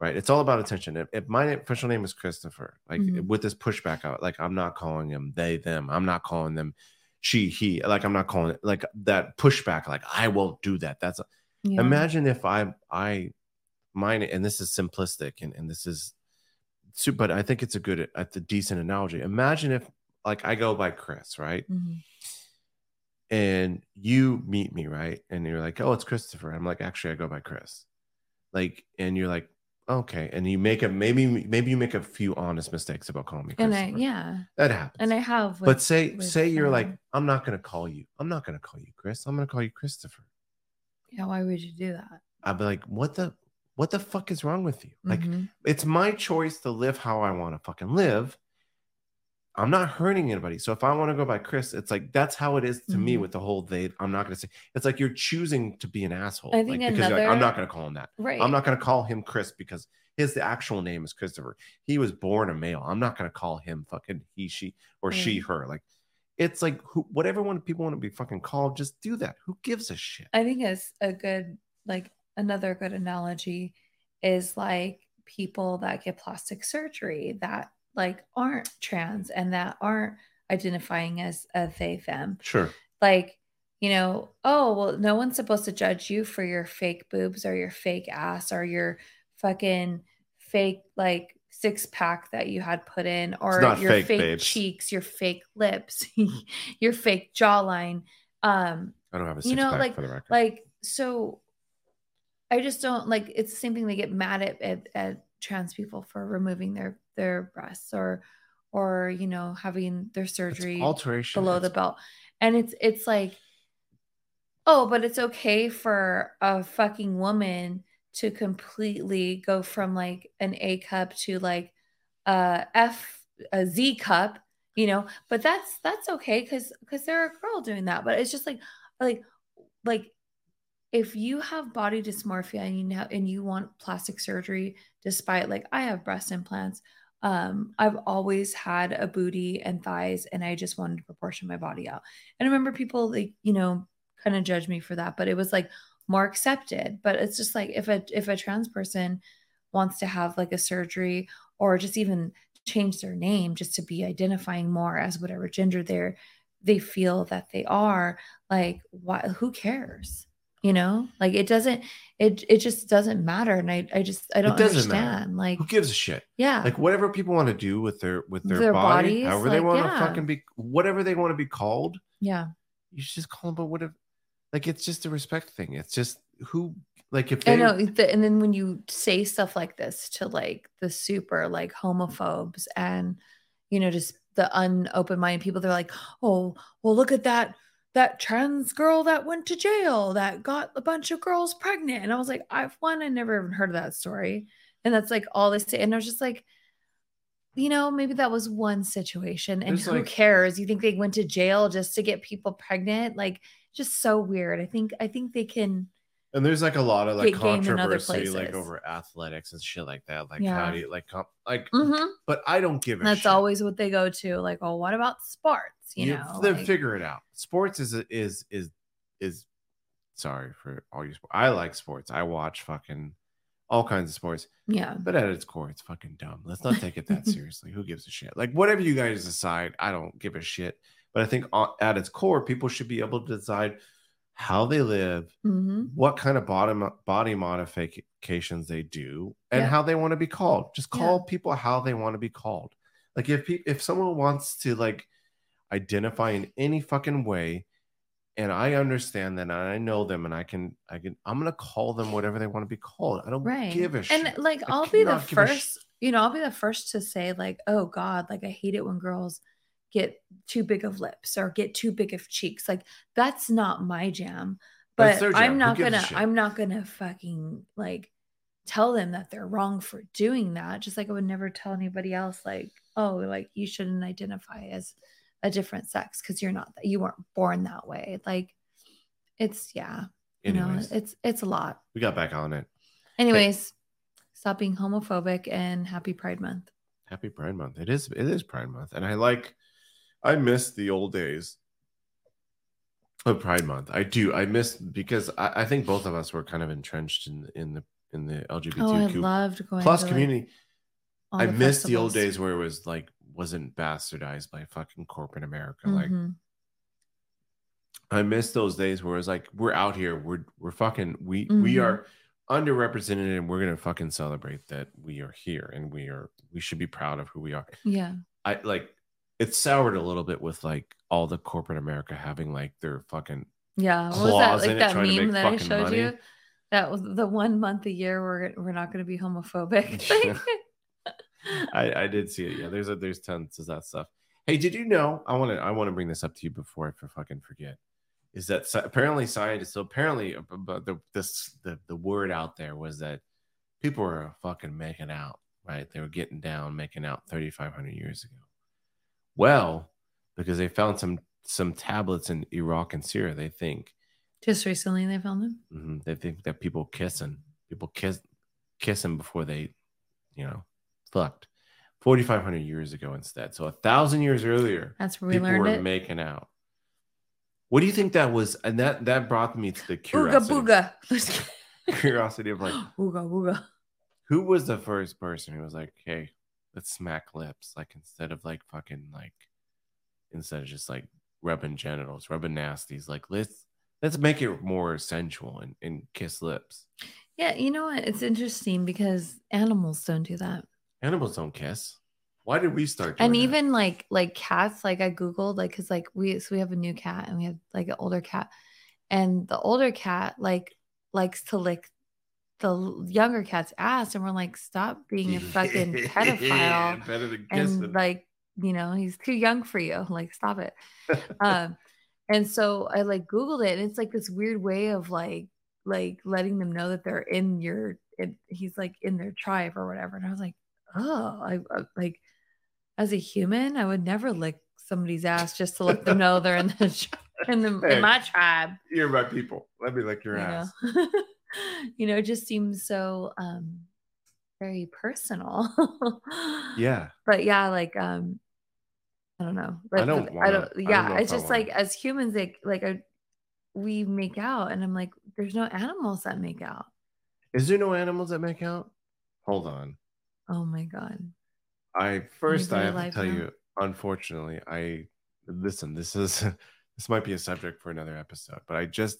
right? It's all about attention. If, if my name, official name is Christopher, like Mhm. with this pushback out, like I'm not calling him they them. I'm not calling them she he. Like I'm not calling it like that pushback. Like I won't do that. That's Yeah. imagine if I I mine and this is simplistic and, and this is super, but I think it's a good it's a decent analogy. Imagine if like I go by Chris, right? Mhm. And you meet me, right? And you're like, oh, it's Christopher. I'm like, actually, I go by Chris. Like, and you're like, okay. And you make a maybe maybe you make a few honest mistakes about calling me and i yeah that happens. and i have but say with, say you're like, um, I'm not gonna call you. I'm not gonna call you Chris. I'm gonna call you Christopher. yeah why would you do that I'd be like, what the what the fuck is wrong with you? Like, Mhm. it's my choice to live how I want to fucking live. I'm not hurting anybody. So if I want to go by Chris, it's like that's how it is to me Mhm. with the whole they. I'm not going to say it's like you're choosing to be an asshole. I think like, because like, I'm not going to call him that. right I'm not going to call him Chris because his actual name is Christopher. He was born a male. I'm not going to call him fucking he, she, or she, Right. her. Like it's like who, whatever one people want to be fucking called, just do that. Who gives a shit? I think it's a good like another good analogy is like people that get plastic surgery that like aren't trans and that aren't identifying as a they them. Sure. Like, you know, oh well, no one's supposed to judge you for your fake boobs or your fake ass or your fucking fake like six pack that you had put in or your fake, fake cheeks, your fake lips, <laughs> your fake jawline. Um, I don't have a You six know, pack like- for the record. like so i just don't like it's the same thing they get mad at, at at trans people for removing their their breasts or or you know having their It's surgery alteration. below the belt. And it's it's like oh but it's okay for a fucking woman to completely go from like an a cup to like a f a z cup you know? But that's that's okay because because they're a girl doing that. But it's just like like like if you have body dysmorphia and you know and you want plastic surgery despite like i have breast implants um i've always had a booty and thighs and i just wanted to proportion my body out. And i remember people like you know kind of judge me for that but it was like more accepted. But it's just like if a if a trans person wants to have like a surgery or just even change their name just to be identifying more as whatever gender they're they feel that they are like why who cares you know like it doesn't it it just doesn't matter and i i just i don't doesn't matter. understand like Who gives a shit? yeah Like whatever people want to do with their with their, Their body, bodies, however they want to yeah. fucking be, whatever they want to be called, yeah you should just call them. But whatever like, it's just a respect thing. It's just who, like, if they, I know, the, and then when you say stuff like this to like the super like homophobes and you know just the unopen minded people, they're like, oh, well, look at that that trans girl that went to jail that got a bunch of girls pregnant, and I was like, I've one, I never even heard of that story, and that's like all they say, and I was just like. You know, maybe that was one situation, and There's, who like- cares? You think they went to jail just to get people pregnant? Like, just so weird. I think I think they can. And there's like a lot of like Get game in other controversy, like over athletics and shit like that. Like, how do you like, comp- like, Mhm. but I don't give a shit? That's shit. always what they go to. Like, oh, what about sports? You, know, then like- figure it out. Sports is is is is. Sorry for all your Sport. I like sports. I watch fucking all kinds of sports. yeah, But at its core, it's fucking dumb. Let's not take it that <laughs> seriously. Who gives a shit? Like whatever you guys decide, I don't give a shit. But I think uh, at its core, people should be able to decide how they live, hmm what kind of bottom body modifications they do, and Yeah. how they want to be called. Just call people how they want to be called. Like if pe- if someone wants to like identify in any fucking way, and I understand that, and I know them, and I can I can I'm gonna call them whatever they want to be called. I don't right. give a shit. and like, I'll be the first. you know, I'll be the first to say, like, oh God, like I hate it when girls get too big of lips or get too big of cheeks. Like that's not my jam. But jam. I'm not gonna. I'm not gonna fucking like tell them that they're wrong for doing that. Just like I would never tell anybody else, like, oh, like you shouldn't identify as a different sex because you're not that you weren't born that way. Like it's yeah, you know, it's it's a lot. we got back on it. Anyways, stop being homophobic and happy Pride Month. Happy Pride Month. It is it is Pride Month. And I like I miss the old days of Pride Month. I do. I miss because I, I think both of us were kind of entrenched in in the in the Oh, I LGBTQ loved going plus like, community. all I the miss the old days where it was like wasn't bastardized by fucking corporate America. Like Mhm. I miss those days where it's like we're out here, we're we're fucking we we Mhm. are underrepresented and we're gonna fucking celebrate that we are here and we are we should be proud of who we are. yeah, I like it's soured a little bit with like all the corporate America having like their fucking yeah. What claws was that? Like that meme that I showed money. you. That was the one month a year we're we're not going to be homophobic. <laughs> Yeah. I, I did see it. Yeah, there's a there's tons of that stuff. Hey, did you know? I want to I want to bring this up to you before I fucking forget. Is that sci- apparently scientists? So apparently, uh, but the this the the word out there was that people were fucking making out. Right, they were getting down, making out 3,500 years ago. Well, because they found some some tablets in Iraq and Syria, they think Just recently they found them. mhm, they think that people kissing, people kiss kissing before they, you know, fucked. 4,500 years ago instead. So a thousand years earlier, That's where we people learned were it. making out. What do you think that was? And that that brought me to the Ooga curiosity, booga. <laughs> <laughs> curiosity of like, Ooga <gasps> booga. who was the first person who was like, "Hey, let's smack lips," like instead of like fucking like, instead of just like rubbing genitals, rubbing nasties, like let's let's make it more sensual and, and kiss lips. Yeah, you know what? It's interesting because animals don't do that. Animals don't kiss. Why did we start? Doing and that? even like like cats like i googled like because like we so we have a new cat and we have like an older cat and the older cat like likes to lick the younger cat's ass and we're like stop being a fucking pedophile <laughs> Better than and like you know he's too young for you like stop it <laughs> um and so i like googled it and it's like this weird way of like like letting them know that they're in your in, he's like in their tribe or whatever and i was like oh i, I like as a human i would never lick somebody's ass just to let them know they're in the in the Hey. in my tribe You're my people. Let me lick your you ass. <laughs> <laughs> you know it just seems so um very personal <laughs> Yeah. but yeah like um i don't know I don't wanna- I i don't don't yeah know it's just wanna. like as humans like like I, we make out and i'm like there's no animals that make out Is there no animals that make out? Hold on. oh my god I first I have to tell now. you, unfortunately, I listen, this is <laughs> this might be a subject for another episode, but I just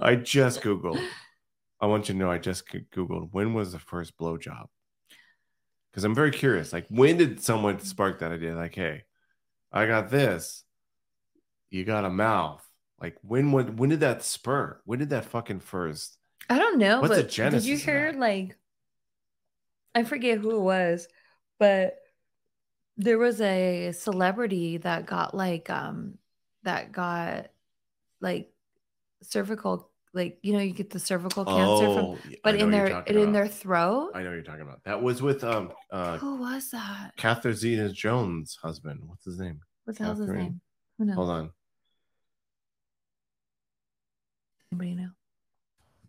I just Googled. I want you to know I just Googled when was the first blowjob? Because I'm very curious. Like, when did someone spark that idea? Like, hey, I got this. You got a mouth. Like, when when when did that spur? When did that fucking first? i don't know What's the but did you hear like i forget who it was but there was a celebrity that got like um that got like cervical like you know you get the cervical cancer Oh, I but in their in about. their throat I know what you're talking about. That was with um uh who was that Catherine Zeta Jones' husband. What's his name? what the hell's his name who knows Hold on. anybody know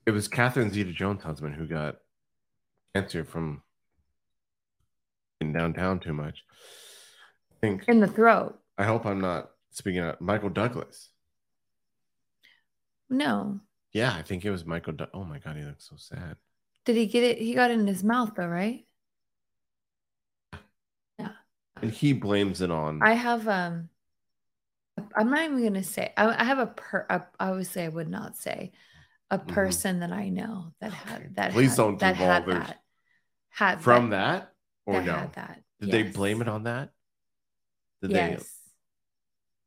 It was Catherine Zeta Jones' husband who got cancer from in downtown too much. I think in the throat I hope I'm not speaking out Michael Douglas. no Yeah, I think it was Michael. Du- oh my god, he looks so sad. did he get it he got it in his mouth though right Yeah. And he blames it on. I have um I'm not even gonna say I, I have a per a, I would say I would not say a Mhm. person that I know that had that please had, don't that had that had from that, that or that no? had that. Did they blame it on that? Did yes.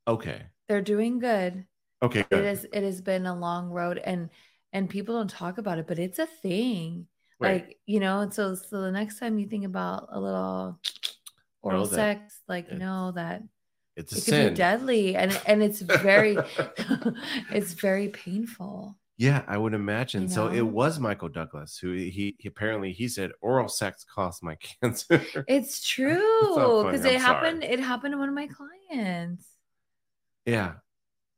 they? Okay. They're doing good. Okay. It Good. is it has been a long road and and people don't talk about it, but it's a thing. Right. Like, you know, and so so the next time you think about a little oral that sex, like know that it's a it could sin. be deadly and and it's very <laughs> <laughs> it's very painful. Yeah, I would imagine. You So it was Michael Douglas who he, he apparently he said oral sex caused my <laughs> cancer. It's true because I'm it happened. sorry. It happened to one of my clients. yeah.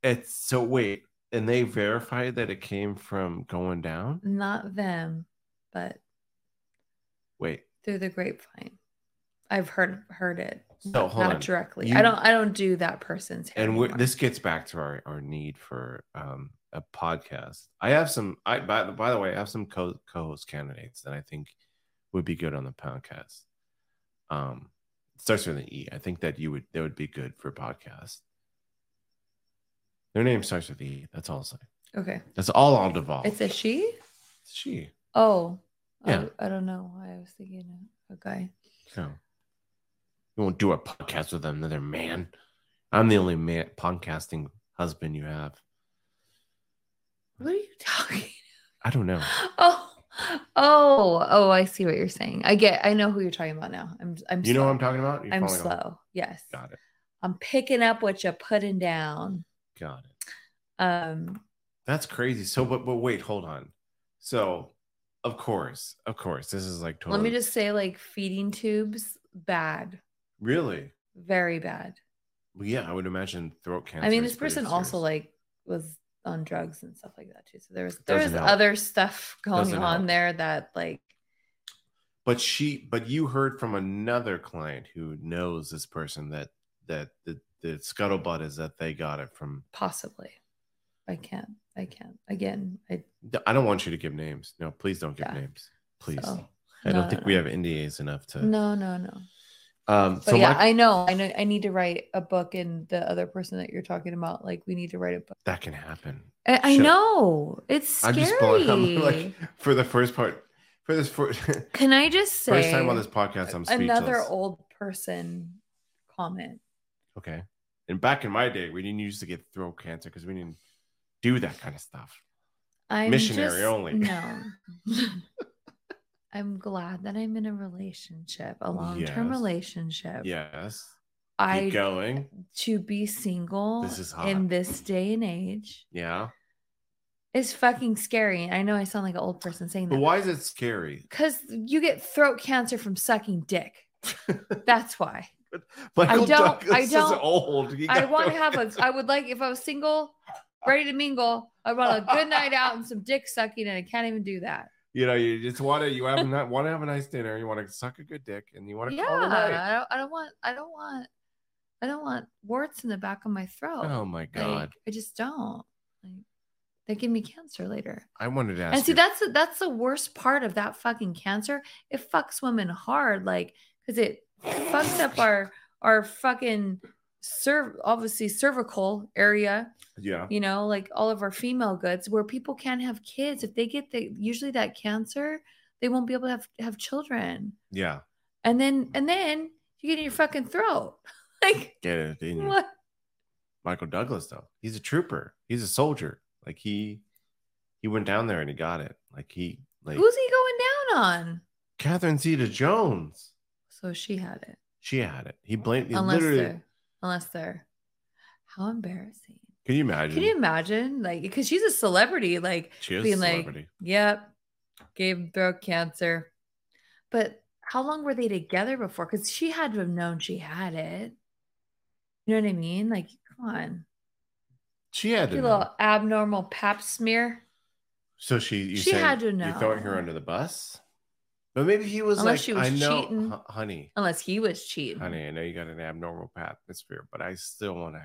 It's so wait, and they verified that it came from going down? Not them, but Wait. through the grapevine. I've heard heard it. So, hold not on. directly. You- I don't. I don't do that person's hair. And we're, this gets back to our, our need for um, a podcast. I have some. I by, the- by the way, I have some co co-host candidates that I think would be good on the podcast. Um, starts with an E. I think that you would that would be good for podcast. Their name starts with E. That's all I'll say. okay. That's all I'll devolve. It's a she. It's she. Oh, Yeah. I, I don't know why I was thinking a, guy. So you won't do a podcast with another man. I'm the only man podcasting husband you have. What are you talking? I don't know. <laughs> Oh, oh, oh! I see what you're saying. I get. I know who you're talking about now. I'm. I'm. You know what I'm talking about? You're I'm slow. Yes. Got it. I'm picking up what you're putting down. Got it. Um. That's crazy. So, but but wait, hold on. So, of course, of course, this is like totally. Let me just say, like feeding tubes, bad, really. very bad. Well, yeah, I would imagine throat cancer. I mean, this person also like was on drugs and stuff like that too. So there was there was Doesn't help. other stuff going Doesn't on help. there that like But she, but you heard from another client who knows this person that that the the scuttlebutt is that they got it from. possibly. I can't. I can't. Again, I I don't want you to give names. No, please don't give Yeah. names. Please. so I don't no, think no, we have NDAs enough to. no, no, no. Um. But So yeah, my- I know. I know. I need to write a book, and the other person that you're talking about, like, we need to write a book. that can happen. I, I know it's scary. I'm just blowing. I'm <laughs> like for the first part. For this first, <laughs> Can I just say first time on this podcast, I'm speechless. another old person comment? Okay. And back in my day, we didn't used to get throat cancer because we didn't do that kind of stuff. I'm Missionary just- only. No. <laughs> I'm glad that I'm in a relationship, a long-term Yes. relationship. Yes. I Keep going. to be single This is hot. in this day and age Yeah. is fucking scary. I know I sound like an old person saying that. But why is it scary? Because you get throat cancer from sucking dick. <laughs> That's why. <laughs> Michael I don't- Douglas I don't- old. He I want to have a. I would like if I was single, ready to mingle. I want a good <laughs> night out and some dick sucking, and I can't even do that. You know, you just want to. You have not want to have a nice dinner. You want to suck a good dick, and you want to Yeah. I don't. I don't want. I don't want. I don't want warts in the back of my throat. Oh my Like, god! I just don't. Like, they give me cancer later. I wanted to ask. And see, you- that's the, that's the worst part of that fucking cancer. It fucks women hard, like because it fucks up our our fucking cerv obviously cervical area. yeah. You know, like all of our female goods, where people can't have kids if they get the usually that cancer, they won't be able to have have children. Yeah. And then and then you get in your fucking throat, <laughs> like Get it? didn't what? Michael Douglas though. He's a trooper. He's a soldier. Like he he went down there and he got it. Like he like Who's he going down on? Catherine Zeta Jones. So she had it. She had it. He blamed he Unless literally they're unless they're how embarrassing. can you imagine? Can you imagine? Like, because she's a celebrity, like she is being a like, celebrity. yep, gave throat cancer. But how long were they together before? Because she had to have known she had it. You know what I mean? Like, come on. she had a little abnormal pap smear. So she you She had to know. You're throwing her under the bus? But maybe he was Unless like, she was I know, cheating. honey, Unless he was cheating. honey, I know you got an abnormal pap smear, but I still want to,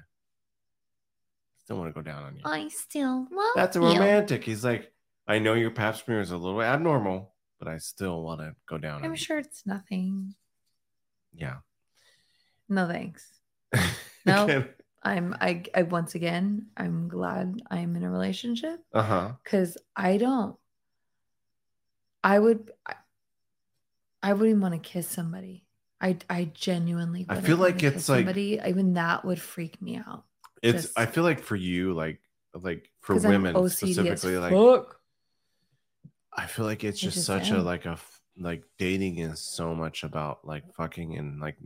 still want to go down on you. I still love That's a you. romantic. He's like, I know your pap smear is a little abnormal, but I still want to go down I'm you. sure it's nothing. Yeah. No thanks. <laughs> No. I'm I, I once again I'm glad I'm in a relationship Uh huh. because I don't. I would. I, I wouldn't want to kiss somebody. I I genuinely. I feel like it's like- somebody. Even that would freak me out. It's. Just- I feel like for you, like, like for women specifically, like, fuck. I feel like it's just just such a like a like dating is so much about like fucking and like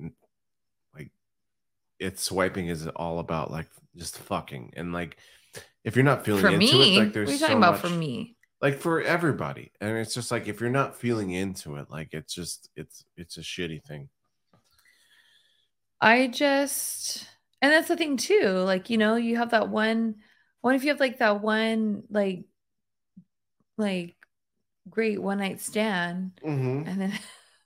like it's swiping is all about like just fucking and like if you're not feeling for into me, it like what are you so talking about much, for me? Like for everybody and it's just like if you're not feeling into it like it's just it's it's a shitty thing I just, and that's the thing too. Like, you know, you have that one, what if you have like that one, like, like great one night stand mm-hmm. and then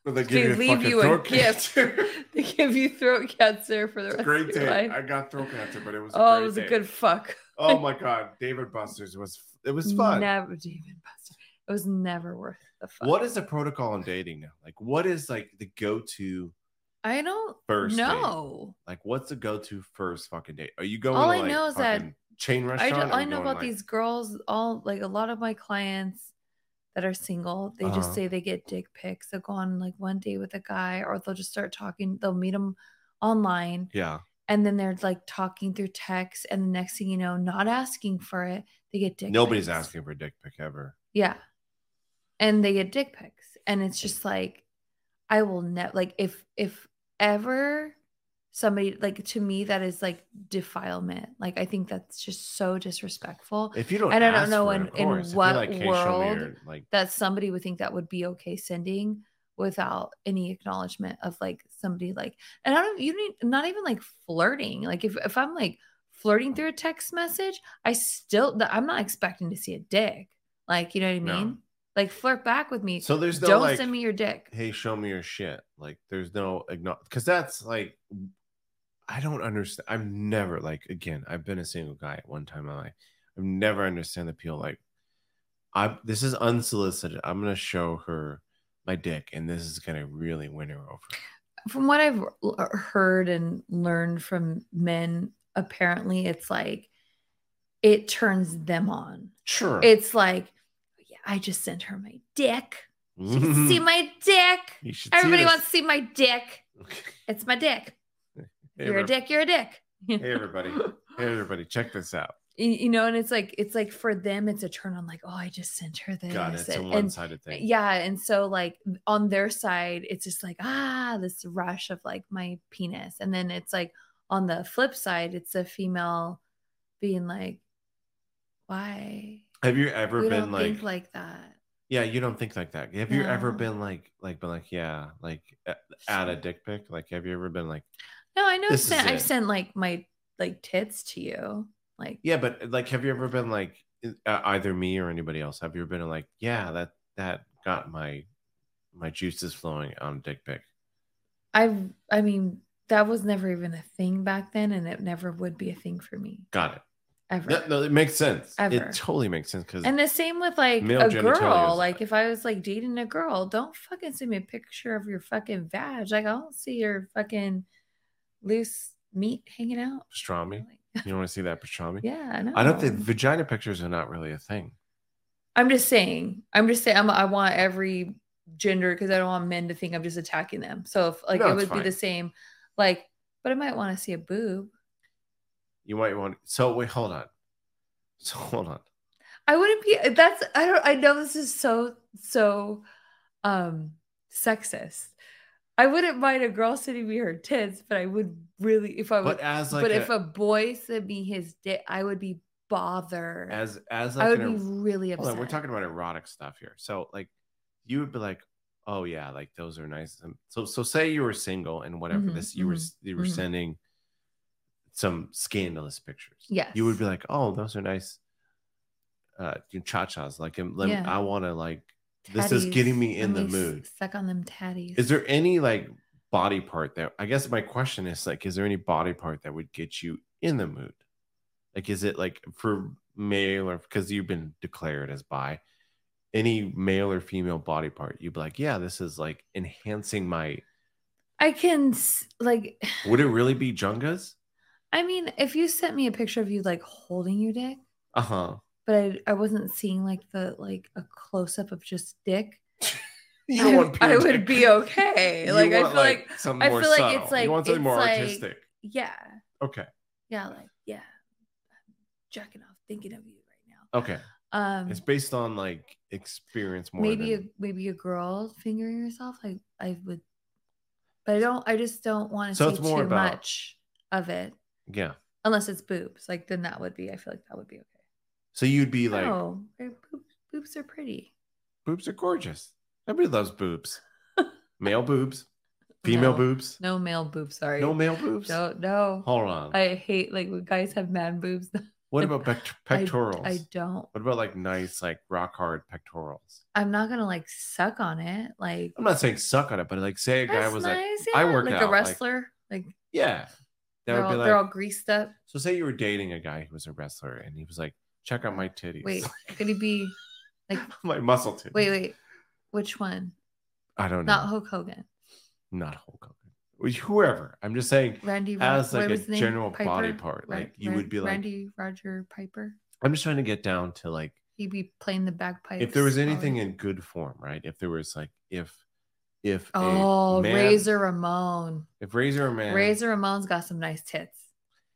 they <laughs> They give you a leave you a gift. cancer. <laughs> they give you throat cancer for the rest great of your day life. i got throat cancer but it was oh, it was day. a good fuck. oh <laughs> my god david busters was it was fun Never, Buster. It was never worth the fuck. What is the protocol on dating now? Like, what is like the go-to I don't first date? Like, what's the go-to first fucking date? Are you going? All to, I know is that chain I, restaurant. do, or I know about like- these girls. All like a lot of my clients that are single, they Uh-huh. just say they get dick pics. They'll go on like one date with a guy, or they'll just start talking. They'll meet him online, Yeah, and then they're like talking through text. And the next thing you know, not asking for it, they get dick. nobody's pics. asking for a dick pic ever. Yeah. And they get dick pics. And it's just like, I will never, like, if, if ever somebody, like, to me, that is like defilement. Like, I think that's just so disrespectful If you don't, And I don't know in- in course. If you're what like, "Hey, world your," like, that somebody would think that would be okay sending without any acknowledgement of like somebody like, and I don't, you need, not even like flirting. Like, if, if I'm like flirting oh. through a text message, I still, I'm not expecting to see a dick. Like, you know what I No. mean? Like flirt back with me. so there's no Don't like, send me your dick. hey, show me your shit. Like, there's no because that's like, I don't understand. I've never like again. I've been a single guy at one time in my life. I've never understand the appeal. Like, I this is unsolicited. I'm gonna show her my dick, and this is gonna really win her over. From what I've uh, heard and learned from men, apparently it's like it turns them on. Sure. It's like, yeah, I just sent her my dick. She can see <laughs> my dick. Everybody wants to see my dick. It's my dick. <laughs> Hey, you're a dick. You're a dick. Hey everybody. Hey everybody, check this out. You know, and it's like it's like for them, it's a turn on. Like, oh, I just sent her this. God, it's and- and one-sided thing. Yeah. And so like on their side, it's just like, ah, this rush of like my penis. And then it's like on the flip side, it's a female being like, why? Have you ever we been like, think like that. yeah, you don't think like that. Have you ever been like, like, been like, yeah, like a- add a dick pic? Like, have you ever been like, No, I know I've sent, I've sent like my like tits to you. Like yeah, but like, have you ever been like, uh, either me or anybody else? Have you ever been like, yeah, that that got my my juices flowing on dick pic? I've I mean, that was never even a thing back then, and it never would be a thing for me Got it. ever. No, no, it makes sense. Ever. It totally makes sense because And the same with like a girl. Like if I was like dating a girl, don't fucking send me a picture of your fucking vag. Like I don't see your fucking loose meat hanging out. pastrami. Like, You don't want to see that pastrami? yeah, I know. I don't think vagina pictures are not really a thing. I'm just saying. I'm just saying. I'm, I want every gender because I don't want men to think I'm just attacking them. So if like No, it it's would be the same. Like, but I might want to see a boob. You might want. So wait, hold on. So hold on. I wouldn't be. That's I don't. I know this is so so um sexist. I wouldn't mind a girl sending me her tits, but I would really if I would. But as like but a, if a boy sent me his dick, I would be bothered. as as like I would an be really upset. on, we're talking about erotic stuff here. So like you would be like, oh yeah, like those are nice. So so say you were single and whatever Mhm, this you were mhm, you were mhm. sending some scandalous pictures. Yes. You would be like, oh, those are nice uh cha-chas. Like um, let me- I want to like this is getting me in the mood. Suck on them tatties. Is there any like body part that I guess my question is like, is there any body part that would get you in the mood? Like, is it like for male or because you've been declared as bi, any male or female body part, you'd be like, yeah, this is like enhancing my. I can like. <sighs> Would it really be Jungas? I mean, if you sent me a picture of you like holding your dick, Uh huh. But I, I wasn't seeing like the like a close up of just dick, <laughs> You I, want I pure would be okay. <laughs> You like I feel like, something I feel like subtle. it's like you want something it's more like- artistic. yeah, Okay. yeah, like yeah, I'm jacking off thinking of you right now. Okay. Um, It's based on like experience more. maybe than, a maybe a girl fingering herself. I I would, but I don't. I just don't want to So see too about- much of it, yeah. unless it's boobs. Like then that would be. I feel like that would be okay. So you'd be like, no, eh, boobs, are pretty. boobs are gorgeous. Everybody loves boobs. <laughs> Male boobs, female No. boobs, No male boobs. Sorry. no male boobs. No, no. Hold on. I hate like when guys have man boobs. <laughs> what about pect- pectorals? I, don't. what about like nice, like rock hard pectorals? I'm not gonna like suck on it. Like I'm not saying suck on it, but like say a guy was like, nice. I yeah, work like out, a wrestler. Like, yeah, that would all, be they're all greased up. So say you were dating a guy who was a wrestler, and he was like, check out my titties. Wait, <laughs> could he be like? my muscle titties. Wait, wait. Which one? I don't know. Not Hulk Hogan. Not Hulk Hogan. Whoever. I'm just saying, Randy. As like a was his name? general body part, Ra- like you would be like, Randy Roger Piper. I'm just trying to get down to like, He'd be playing the bagpipes. if there was anything in good form, right? If there was like, if, if a Oh, man- Razor Ramon. if Razor Man, Razor Ramon's got some nice tits.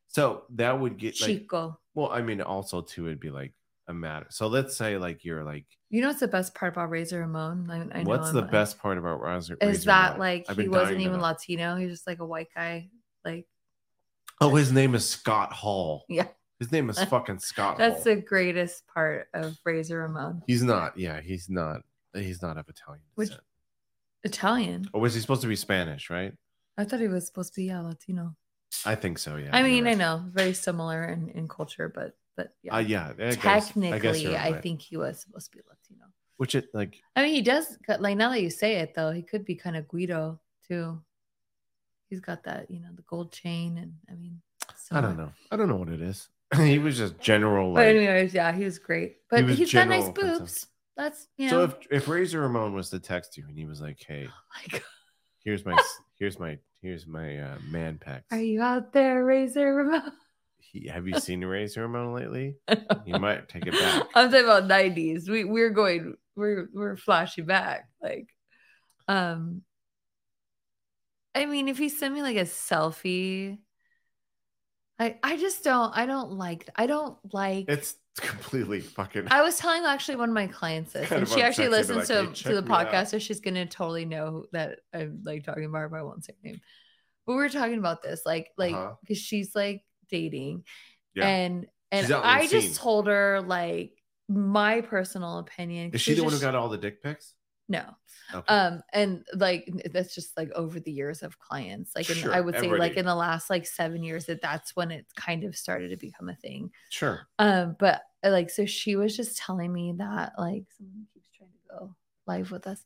so that would get like, Chico. Well, I mean, also too, it'd be like a matter. So let's say like you're like, You know what's the best part about Razor Ramon? I, I what's I'm- the I- best part about Razor? Is Razor that Ramon? like I've he wasn't even. Latino? He was just like a white guy. Like Oh, his name is Scott Hall. <laughs> Yeah. His name is fucking Scott <laughs> that's Hall. the greatest part of Razor Ramon. He's not. Yeah, he's not. He's not of Italian Which- descent. Italian. Or was he supposed to be Spanish? Right. I thought he was supposed to be yeah, Latino. I think so. Yeah. I mean, I know very similar in, in culture, but but yeah. Uh, yeah. I Technically, I, guess you're I think he was supposed to be Latino. Which it like I mean, he does like now that you say it though, he could be kind of Guido too. He's got that, you know, the gold chain, and I mean, I don't know. I don't know what it is. <laughs> he was just general. But Like, anyways, yeah, he was great. But was he's got nice boobs. That's you so if if Razor Ramon was to text you and he was like, "Hey, like, here's my <laughs> here's my here's my uh, man pecs. are you out there, Razor Ramon? <laughs> He, have you seen Razor Ramon lately? <laughs> You might take it back. <laughs> I'm talking about nineties. We we're going we're we're flashing back. Like um I mean if he sent me like a selfie, I I just don't I don't like I don't like It's completely fucking. I was telling actually one of my clients this, and she actually listens like, to, "Hey, to the me out." podcast, so she's gonna totally know that I'm like talking about her, but I won't say her name. But we were talking about this, like, like Uh-huh. because she's like dating, Yeah. and and I just told her like my personal opinion. Is she the one who got all the dick pics? No? Okay. Um, and like that's just like over the years of clients, like and Sure, I would say like in the last like seven years that that's when it kind of started to become a thing. sure. Um, but uh, like, so she was just telling me that like someone keeps trying to go live with us.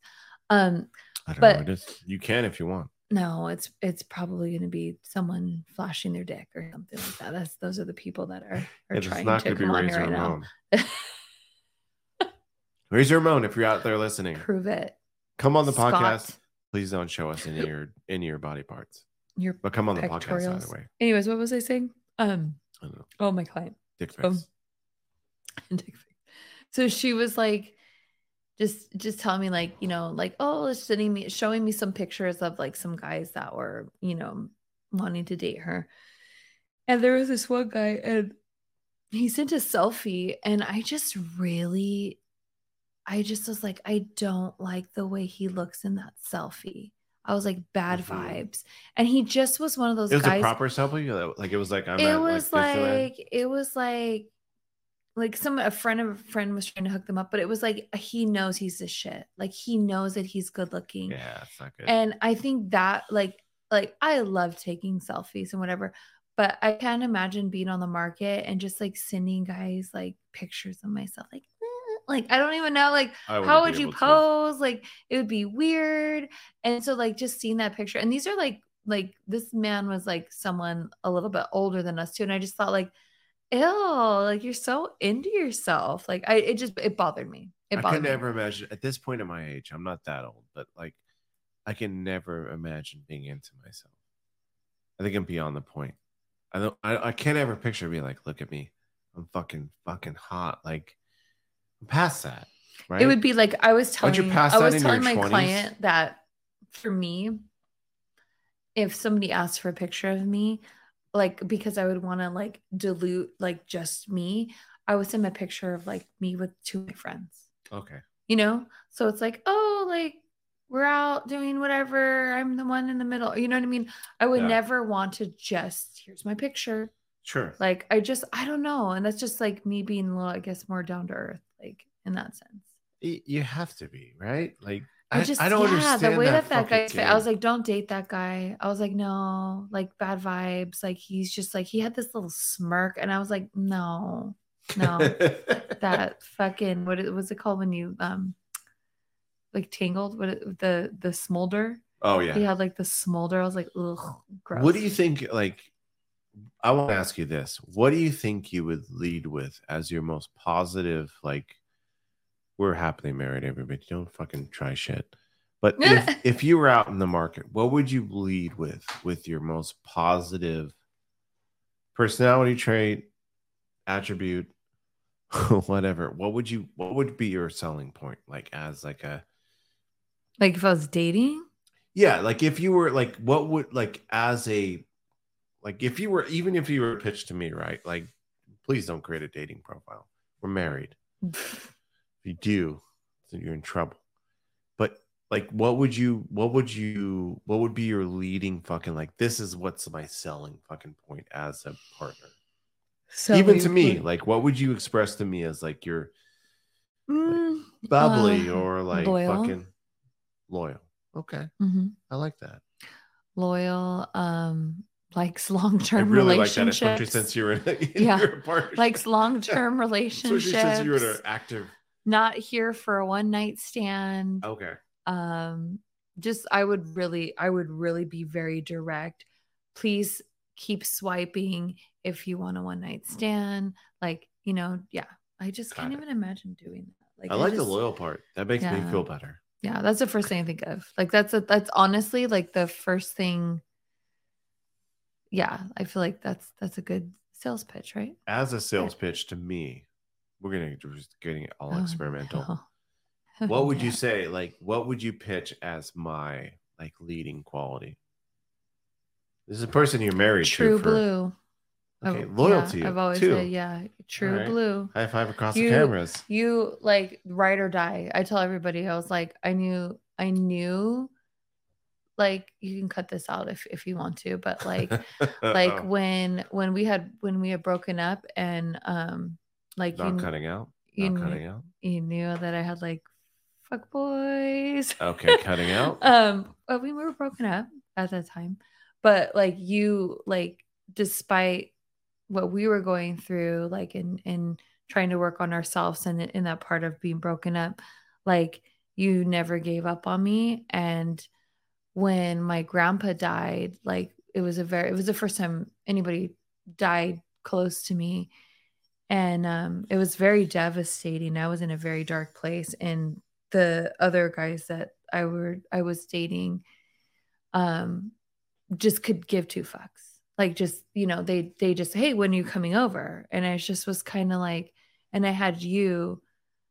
Um, I don't But- know. Is. You can if you want. no, it's it's probably going to be someone flashing their dick or something like that. That's those are the people that are are trying not to going to be come on here right now. <laughs> Ramon. Razor Ramon, if you're out there listening, Prove it. come on the Scott, podcast. Please don't show us any of your any of your body parts, Your but come on the podcast either way. anyways, what was I saying? Um, I don't know. oh my client. Dick Um, pics. <laughs> dick pic. So she was like, just just telling me like, you know, like, oh, it's sending me showing me some pictures of like some guys that were, you know, wanting to date her. And there was this one guy and he sent a selfie and I just really I just was like, I don't like the way he looks in that selfie. I was like, bad Mhm. vibes. And he just was one of those it was guys a proper selfie. Like it was like I'm it at, was like, like it was like like some a friend of a friend was trying to hook them up but it was like he knows he's the shit like he knows that he's good looking yeah, it's not good. and i think that like like i love taking selfies and whatever but i can't imagine being on the market and just like sending guys like pictures of myself like like i don't even know like how would you able to. pose like it would be weird and so like just seeing that picture and these are like like this man was like someone a little bit older than us too and i just thought like ew like you're so into yourself like i it just it bothered me it I bothered could me. never imagine at this point in my age. I'm not that old, but like I can never imagine being into myself. I think I'm beyond the point. I don't. I, I can't ever picture being like, look at me, I'm fucking fucking hot. Like past that, right? it would be like i was telling you're i was telling my 20s client that for me if somebody asked for a picture of me like because i would want to like dilute like just me I would send a picture of like me with two of my friends. Okay. You know? So it's like, oh, like we're out doing whatever. I'm the one in the middle. You know what I mean? I would Yeah. never want to just here's my picture. Sure. Like I just I don't know. And that's just like me being a little, I guess, more down to earth, like in that sense. You have to be right. Like I just I don't yeah, understand the way that that, guy's fa- I was like, don't date that guy. I was like, no, like bad vibes. Like he's just like he had this little smirk, and I was like, no, no, <laughs> that fucking what it was it called when you um like tangled? What it, the the smolder? oh yeah, He had like the smolder. I was like, ugh, gross. What do you think? Like, I want to ask you this: What do you think you would lead with as your most positive? Like, we're happily married. Everybody, don't fucking try shit. But <laughs> if, if you were out in the market, what would you lead with? With your most positive personality trait, attribute, <laughs> whatever. What would you? What would be your selling point? Like as like a Like if I was dating, yeah, like if you were like, what would like as a like if you were even if you were pitched to me, right? Like, please don't create a dating profile. We're married. If <laughs> you do, then you're in trouble. But like, what would you? What would you? What would be your leading fucking like? This is what's my selling fucking point as a partner. so even to me, would- like, what would you express to me as like you're Mm, bubbly uh, or like loyal. fucking loyal? Okay, mhm. I like that. loyal, um, likes long-term really like that, relationships. <laughs> especially since you were in, in Yeah, your likes long-term Especially since you're in an active. Not here for a one-night stand. Okay. Um, just I would really, I would really be very direct. Please keep swiping if you want a one-night stand. Like, you know, yeah. I just Got can't it. even imagine doing that. Like I like just, the loyal part. That makes me feel better. Yeah, that's the first thing I think of. Like that's a, that's honestly like the first thing. Yeah, I feel like that's that's a good sales pitch, right? As a sales pitch to me, we're gonna just getting it all Oh, experimental. no. <laughs> Oh, what would you say? Like, what would you pitch as my like leading quality? This is a person you're married True to. True blue. Oh, okay, I've- yeah. I've always too. said, yeah, true Alright. blue. High five across You- the cameras. You like ride or die. I tell everybody, I was like, I knew, I knew, like you can cut this out if if you want to, but like <laughs> like Oh, when when we had when we had broken up and um like not you cutting out. you Not knew, cutting out. you knew that I had like fuck boys. Okay, <laughs> cutting out. um, well, we were broken up at that time, but like you, like despite what we were going through, like in in trying to work on ourselves and in, in that part of being broken up, like you never gave up on me. And when my grandpa died, like it was a very, it was the first time anybody died close to me. And um, it was very devastating. I was in a very dark place. And the other guys that I were I was dating um just could give two fucks. Like just, you know, they they just, hey, when are you coming over? And I just was kind of like, and I had you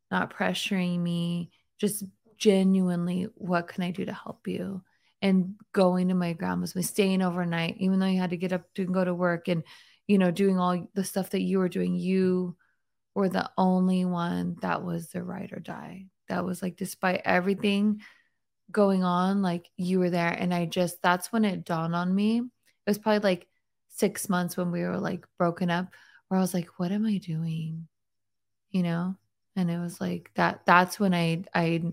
not pressuring me, just genuinely, what can I do to help you? And going to my grandma's, my staying overnight, even though you had to get up to go to work and, you know, doing all the stuff that you were doing, you were the only one that was the ride or die. That was like, despite everything going on, like you were there. And I just, that's when it dawned on me. It was probably like six months when we were like broken up, where I was like, what am I doing? You know? And it was like that, that's when I, I,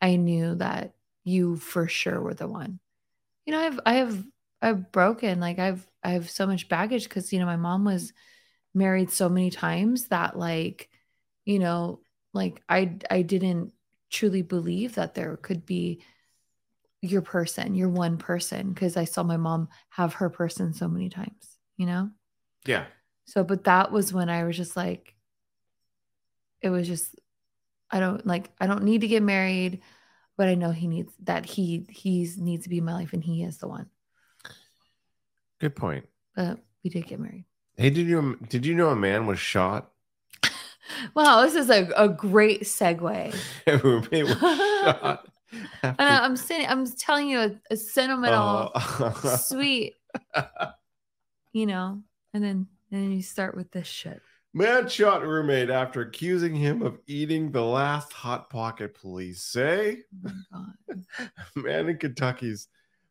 I knew that you for sure were the one. You know, I've, I have, I've broken, like I've, I have so much baggage because, you know, my mom was married so many times that like, you know, like I, I didn't truly believe that there could be your person, your one person, because I saw my mom have her person so many times, you know? Yeah. So, but that was when I was just like, it was just, I don't like, I don't need to get married, but I know he needs that he, he's needs to be in my life and he is the one. Good point. But we did get married. Hey, did you did you know a man was shot? <laughs> Wow, this is a, a great segue. <laughs> Roommate was shot. <laughs> And I- I'm saying, I'm telling you a, a sentimental, Oh. sweet, you know, and then and then you start with this shit. Man shot roommate after accusing him of eating the last hot pocket. Police say. Oh my God. <laughs> man in Kentucky's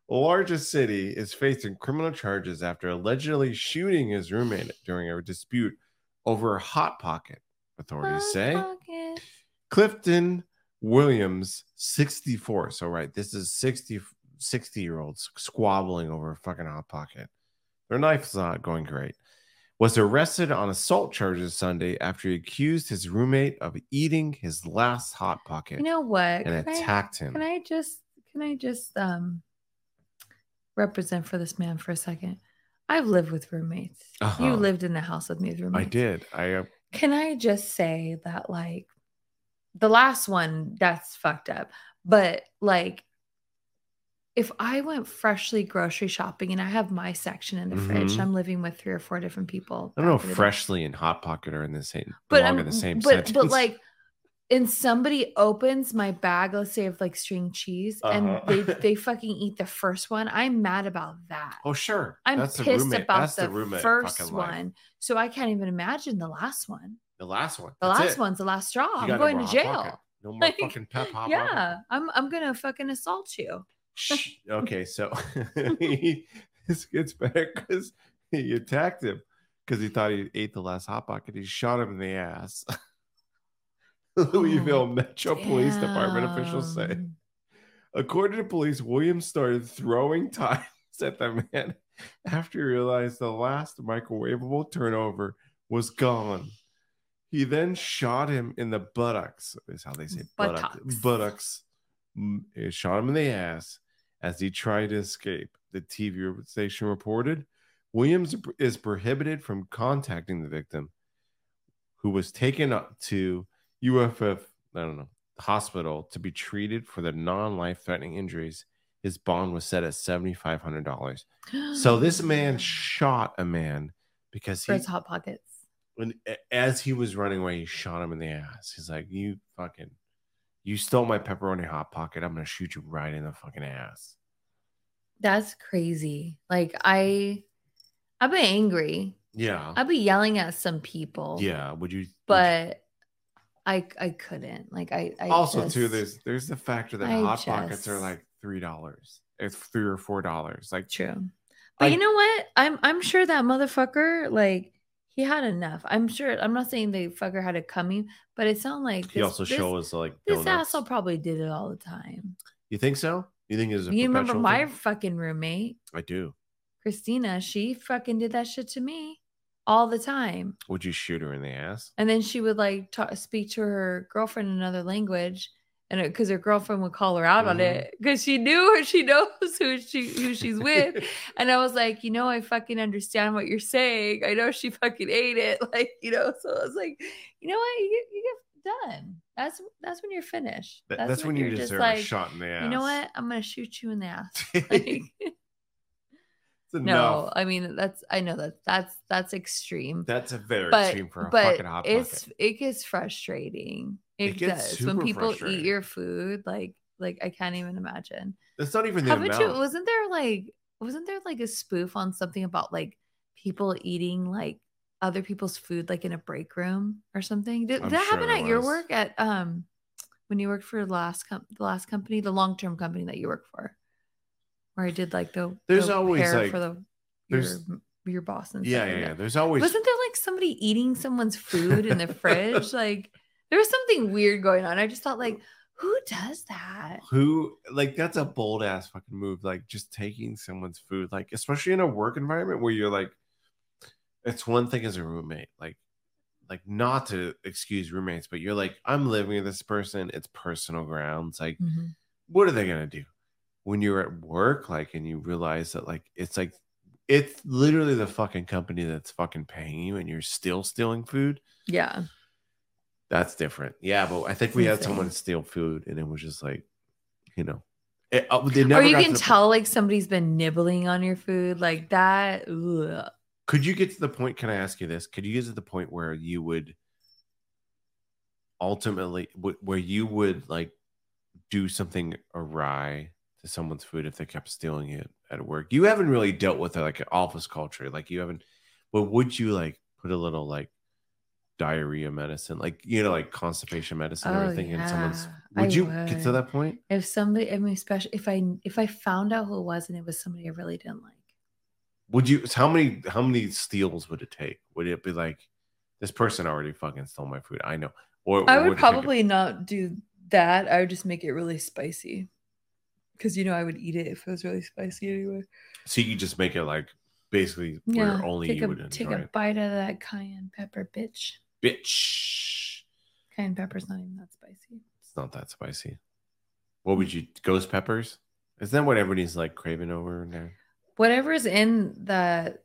largest city is facing criminal charges after allegedly shooting his roommate during a dispute over a hot pocket. Authorities Hot say pocket. Clifton Williams, 64. So, right, this is 60, 60 year olds squabbling over a fucking hot pocket. Their life's not going great. Was arrested on assault charges Sunday after he accused his roommate of eating his last hot pocket You know what? and Can I- attacked him. Can I just can I just um represent for this man for a second? I've lived with roommates. Uh-huh. You lived in the house with me with roommates. I did. I uh, Can I just say that like the last one that's fucked up. But like if I went freshly grocery shopping and I have my section in the fridge, Mhm. I'm living with three or four different people. I don't know if freshly and hot pocket are in the same but I'm, in the same but sentence. but like and somebody opens my bag let's say of like string cheese Uh-huh. and they <laughs> they fucking eat the first one i'm mad about that oh sure, i'm that's pissed about the, the first one so i can't even imagine the last one The last one. the That's last it. one's the last straw You i'm going to Hot Pocket. jail No more <laughs> Like, fucking pep hot yeah Pocket. i'm i'm gonna fucking assault you. <laughs> Okay, so <laughs> he, this gets better because he attacked him because he thought he ate the last hot pocket. He shot him in the ass. <laughs> Louisville oh, Metro Police Department officials say. According to police, Williams started throwing tires at the man after he realized the last microwavable turnover was gone. He then shot him in the buttocks, is how they say buttocks. Buttocks. Buttocks. Shot him in the ass as he tried to escape. The TV station reported Williams is prohibited from contacting the victim, who was taken up to UFF, I don't know, hospital to be treated for the non-life threatening injuries. His bond was set at seventy five hundred dollars. So <gasps> this man shot a man because for he, his hot pockets when as he was running away, he shot him in the ass. He's like, "You fucking, you stole my pepperoni hot pocket. I'm gonna shoot you right in the fucking ass." that's crazy like i i've been angry Yeah, i'd be yelling at some people yeah. Would you? would you- but I I couldn't like I, I also just- too, there's there's the factor that I hot pockets are like three dollars. It's three or four dollars. Like true. But you know what? I'm I'm sure that motherfucker like he had enough. I'm sure. I'm not saying the fucker had it coming, but it sounded like he this, also this, shows like this asshole probably did it all the time. You think so? You think it's a You remember my thing? fucking roommate I do. Christina? She fucking did that shit to me all the time, Would you shoot her in the ass? and then she would like talk, speak to her girlfriend in another language. And because her girlfriend would call her out on Mhm. it, because she knew her, she knows who she who she's with, <laughs> And I was like, you know, I fucking understand what you're saying. I know she fucking ate it. <laughs> Like, you know, so I was like, you know what? You get, you get done. That's that's when you're finished. That- that's, when, you you're deserve like, a shot in the ass. you know what? I'm gonna shoot you in the ass. <laughs> Like, no, I mean that's I know that that's that's extreme. That's a very But extreme for a but fucking hot it's pocket. it gets frustrating. It, It gets does when people eat your food. Like like I can't even imagine. That's not even the Haven't amount. you? Wasn't there like wasn't there like a spoof on something about like people eating like other people's food like in a break room or something? Did, did that sure happen at your work at um when you worked for the last com- the last company, the long term company that you work for, where I did like the There's the always, like- for the your there's- your boss and yeah, yeah, yeah. There's always Wasn't there like somebody eating someone's food in the <laughs> fridge? Like there was something weird going on. I just thought like, who does that? who like that's a bold ass fucking move. Like just taking someone's food, like especially in a work environment where you're like, it's one thing as a roommate, like like not to excuse roommates, but you're like, I'm living with this person. It's personal grounds. Like, Mhm. what are they gonna do when you're at work? Like, and you realize that like it's like it's literally the fucking company that's fucking paying you, and you're still stealing food. Yeah. That's different. Yeah, but I think we had someone steal food, and it was just like, you know, it, uh, or you can tell like somebody's been nibbling on your food like that. ugh. Could you get to the point? Can I ask you this? Could you get to the point where you would ultimately, wh- where you would like do something awry to someone's food if they kept stealing it at work? You haven't really dealt with like an office culture, like you haven't. But would you like put a little like diarrhea medicine, like you know, like constipation medicine or Oh, everything. And someone's would I you get to that point? If somebody, I mean, especially if I if I found out who it was and it was somebody I really didn't like, Would you? How many? How many steals would it take? Would it be like this person already fucking stole my food? I know. Or I would a- probably not do that. I would just make it really spicy. Because you know I would eat it if it was really spicy anyway. so you just make it like basically where only take you a would take enjoy a it. bite of that cayenne pepper, bitch. Bitch, Cayenne pepper's not even that spicy. it's not that spicy. What would you? Ghost peppers? Is that what everybody's like craving over now? Whatever's in the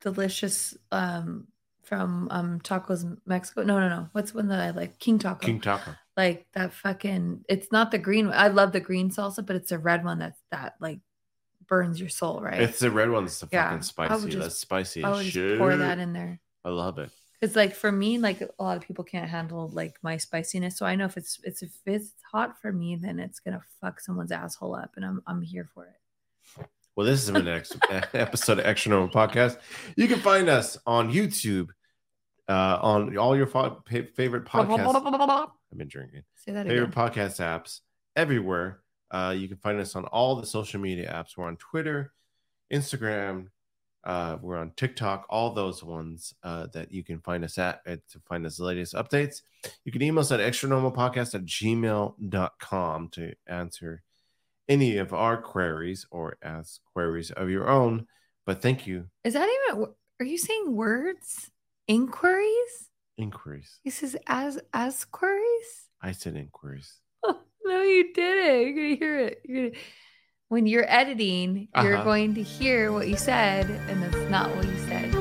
delicious um from um tacos Mexico. No, no, no. What's one that I like? King Taco. King taco. like that fucking it's not the green one. I love the green salsa, but it's a red one that's that like burns your soul, right? It's the red one that's the Yeah, fucking spicy. just- that's spicy. I would just pour that in there. I love it. Because like for me, like a lot of people can't handle like my spiciness. So I know if it's it's if it's hot for me, then it's gonna fuck someone's asshole up, and I'm I'm here for it. Well, this is the next episode of Extra Normal Podcast. You can find us on YouTube, uh, on all your fa- favorite podcasts. I've been drinking. Say that Favorite again. podcast apps everywhere. Uh, you can find us on all the social media apps. We're on Twitter, Instagram. Uh, we're on TikTok. All those ones uh, that you can find us at, to find us the latest updates. You can email us at extra normal podcast at gmail.com to answer any of our queries or ask queries of your own. But thank you, Is that even? Are you saying words? Inquiries? inquiries. He says as as queries. I said inquiries. Oh, <laughs> no, you didn't. You're gonna hear it. You're gonna... When you're editing, you're Uh-huh. going to hear what you said, and that's not what you said.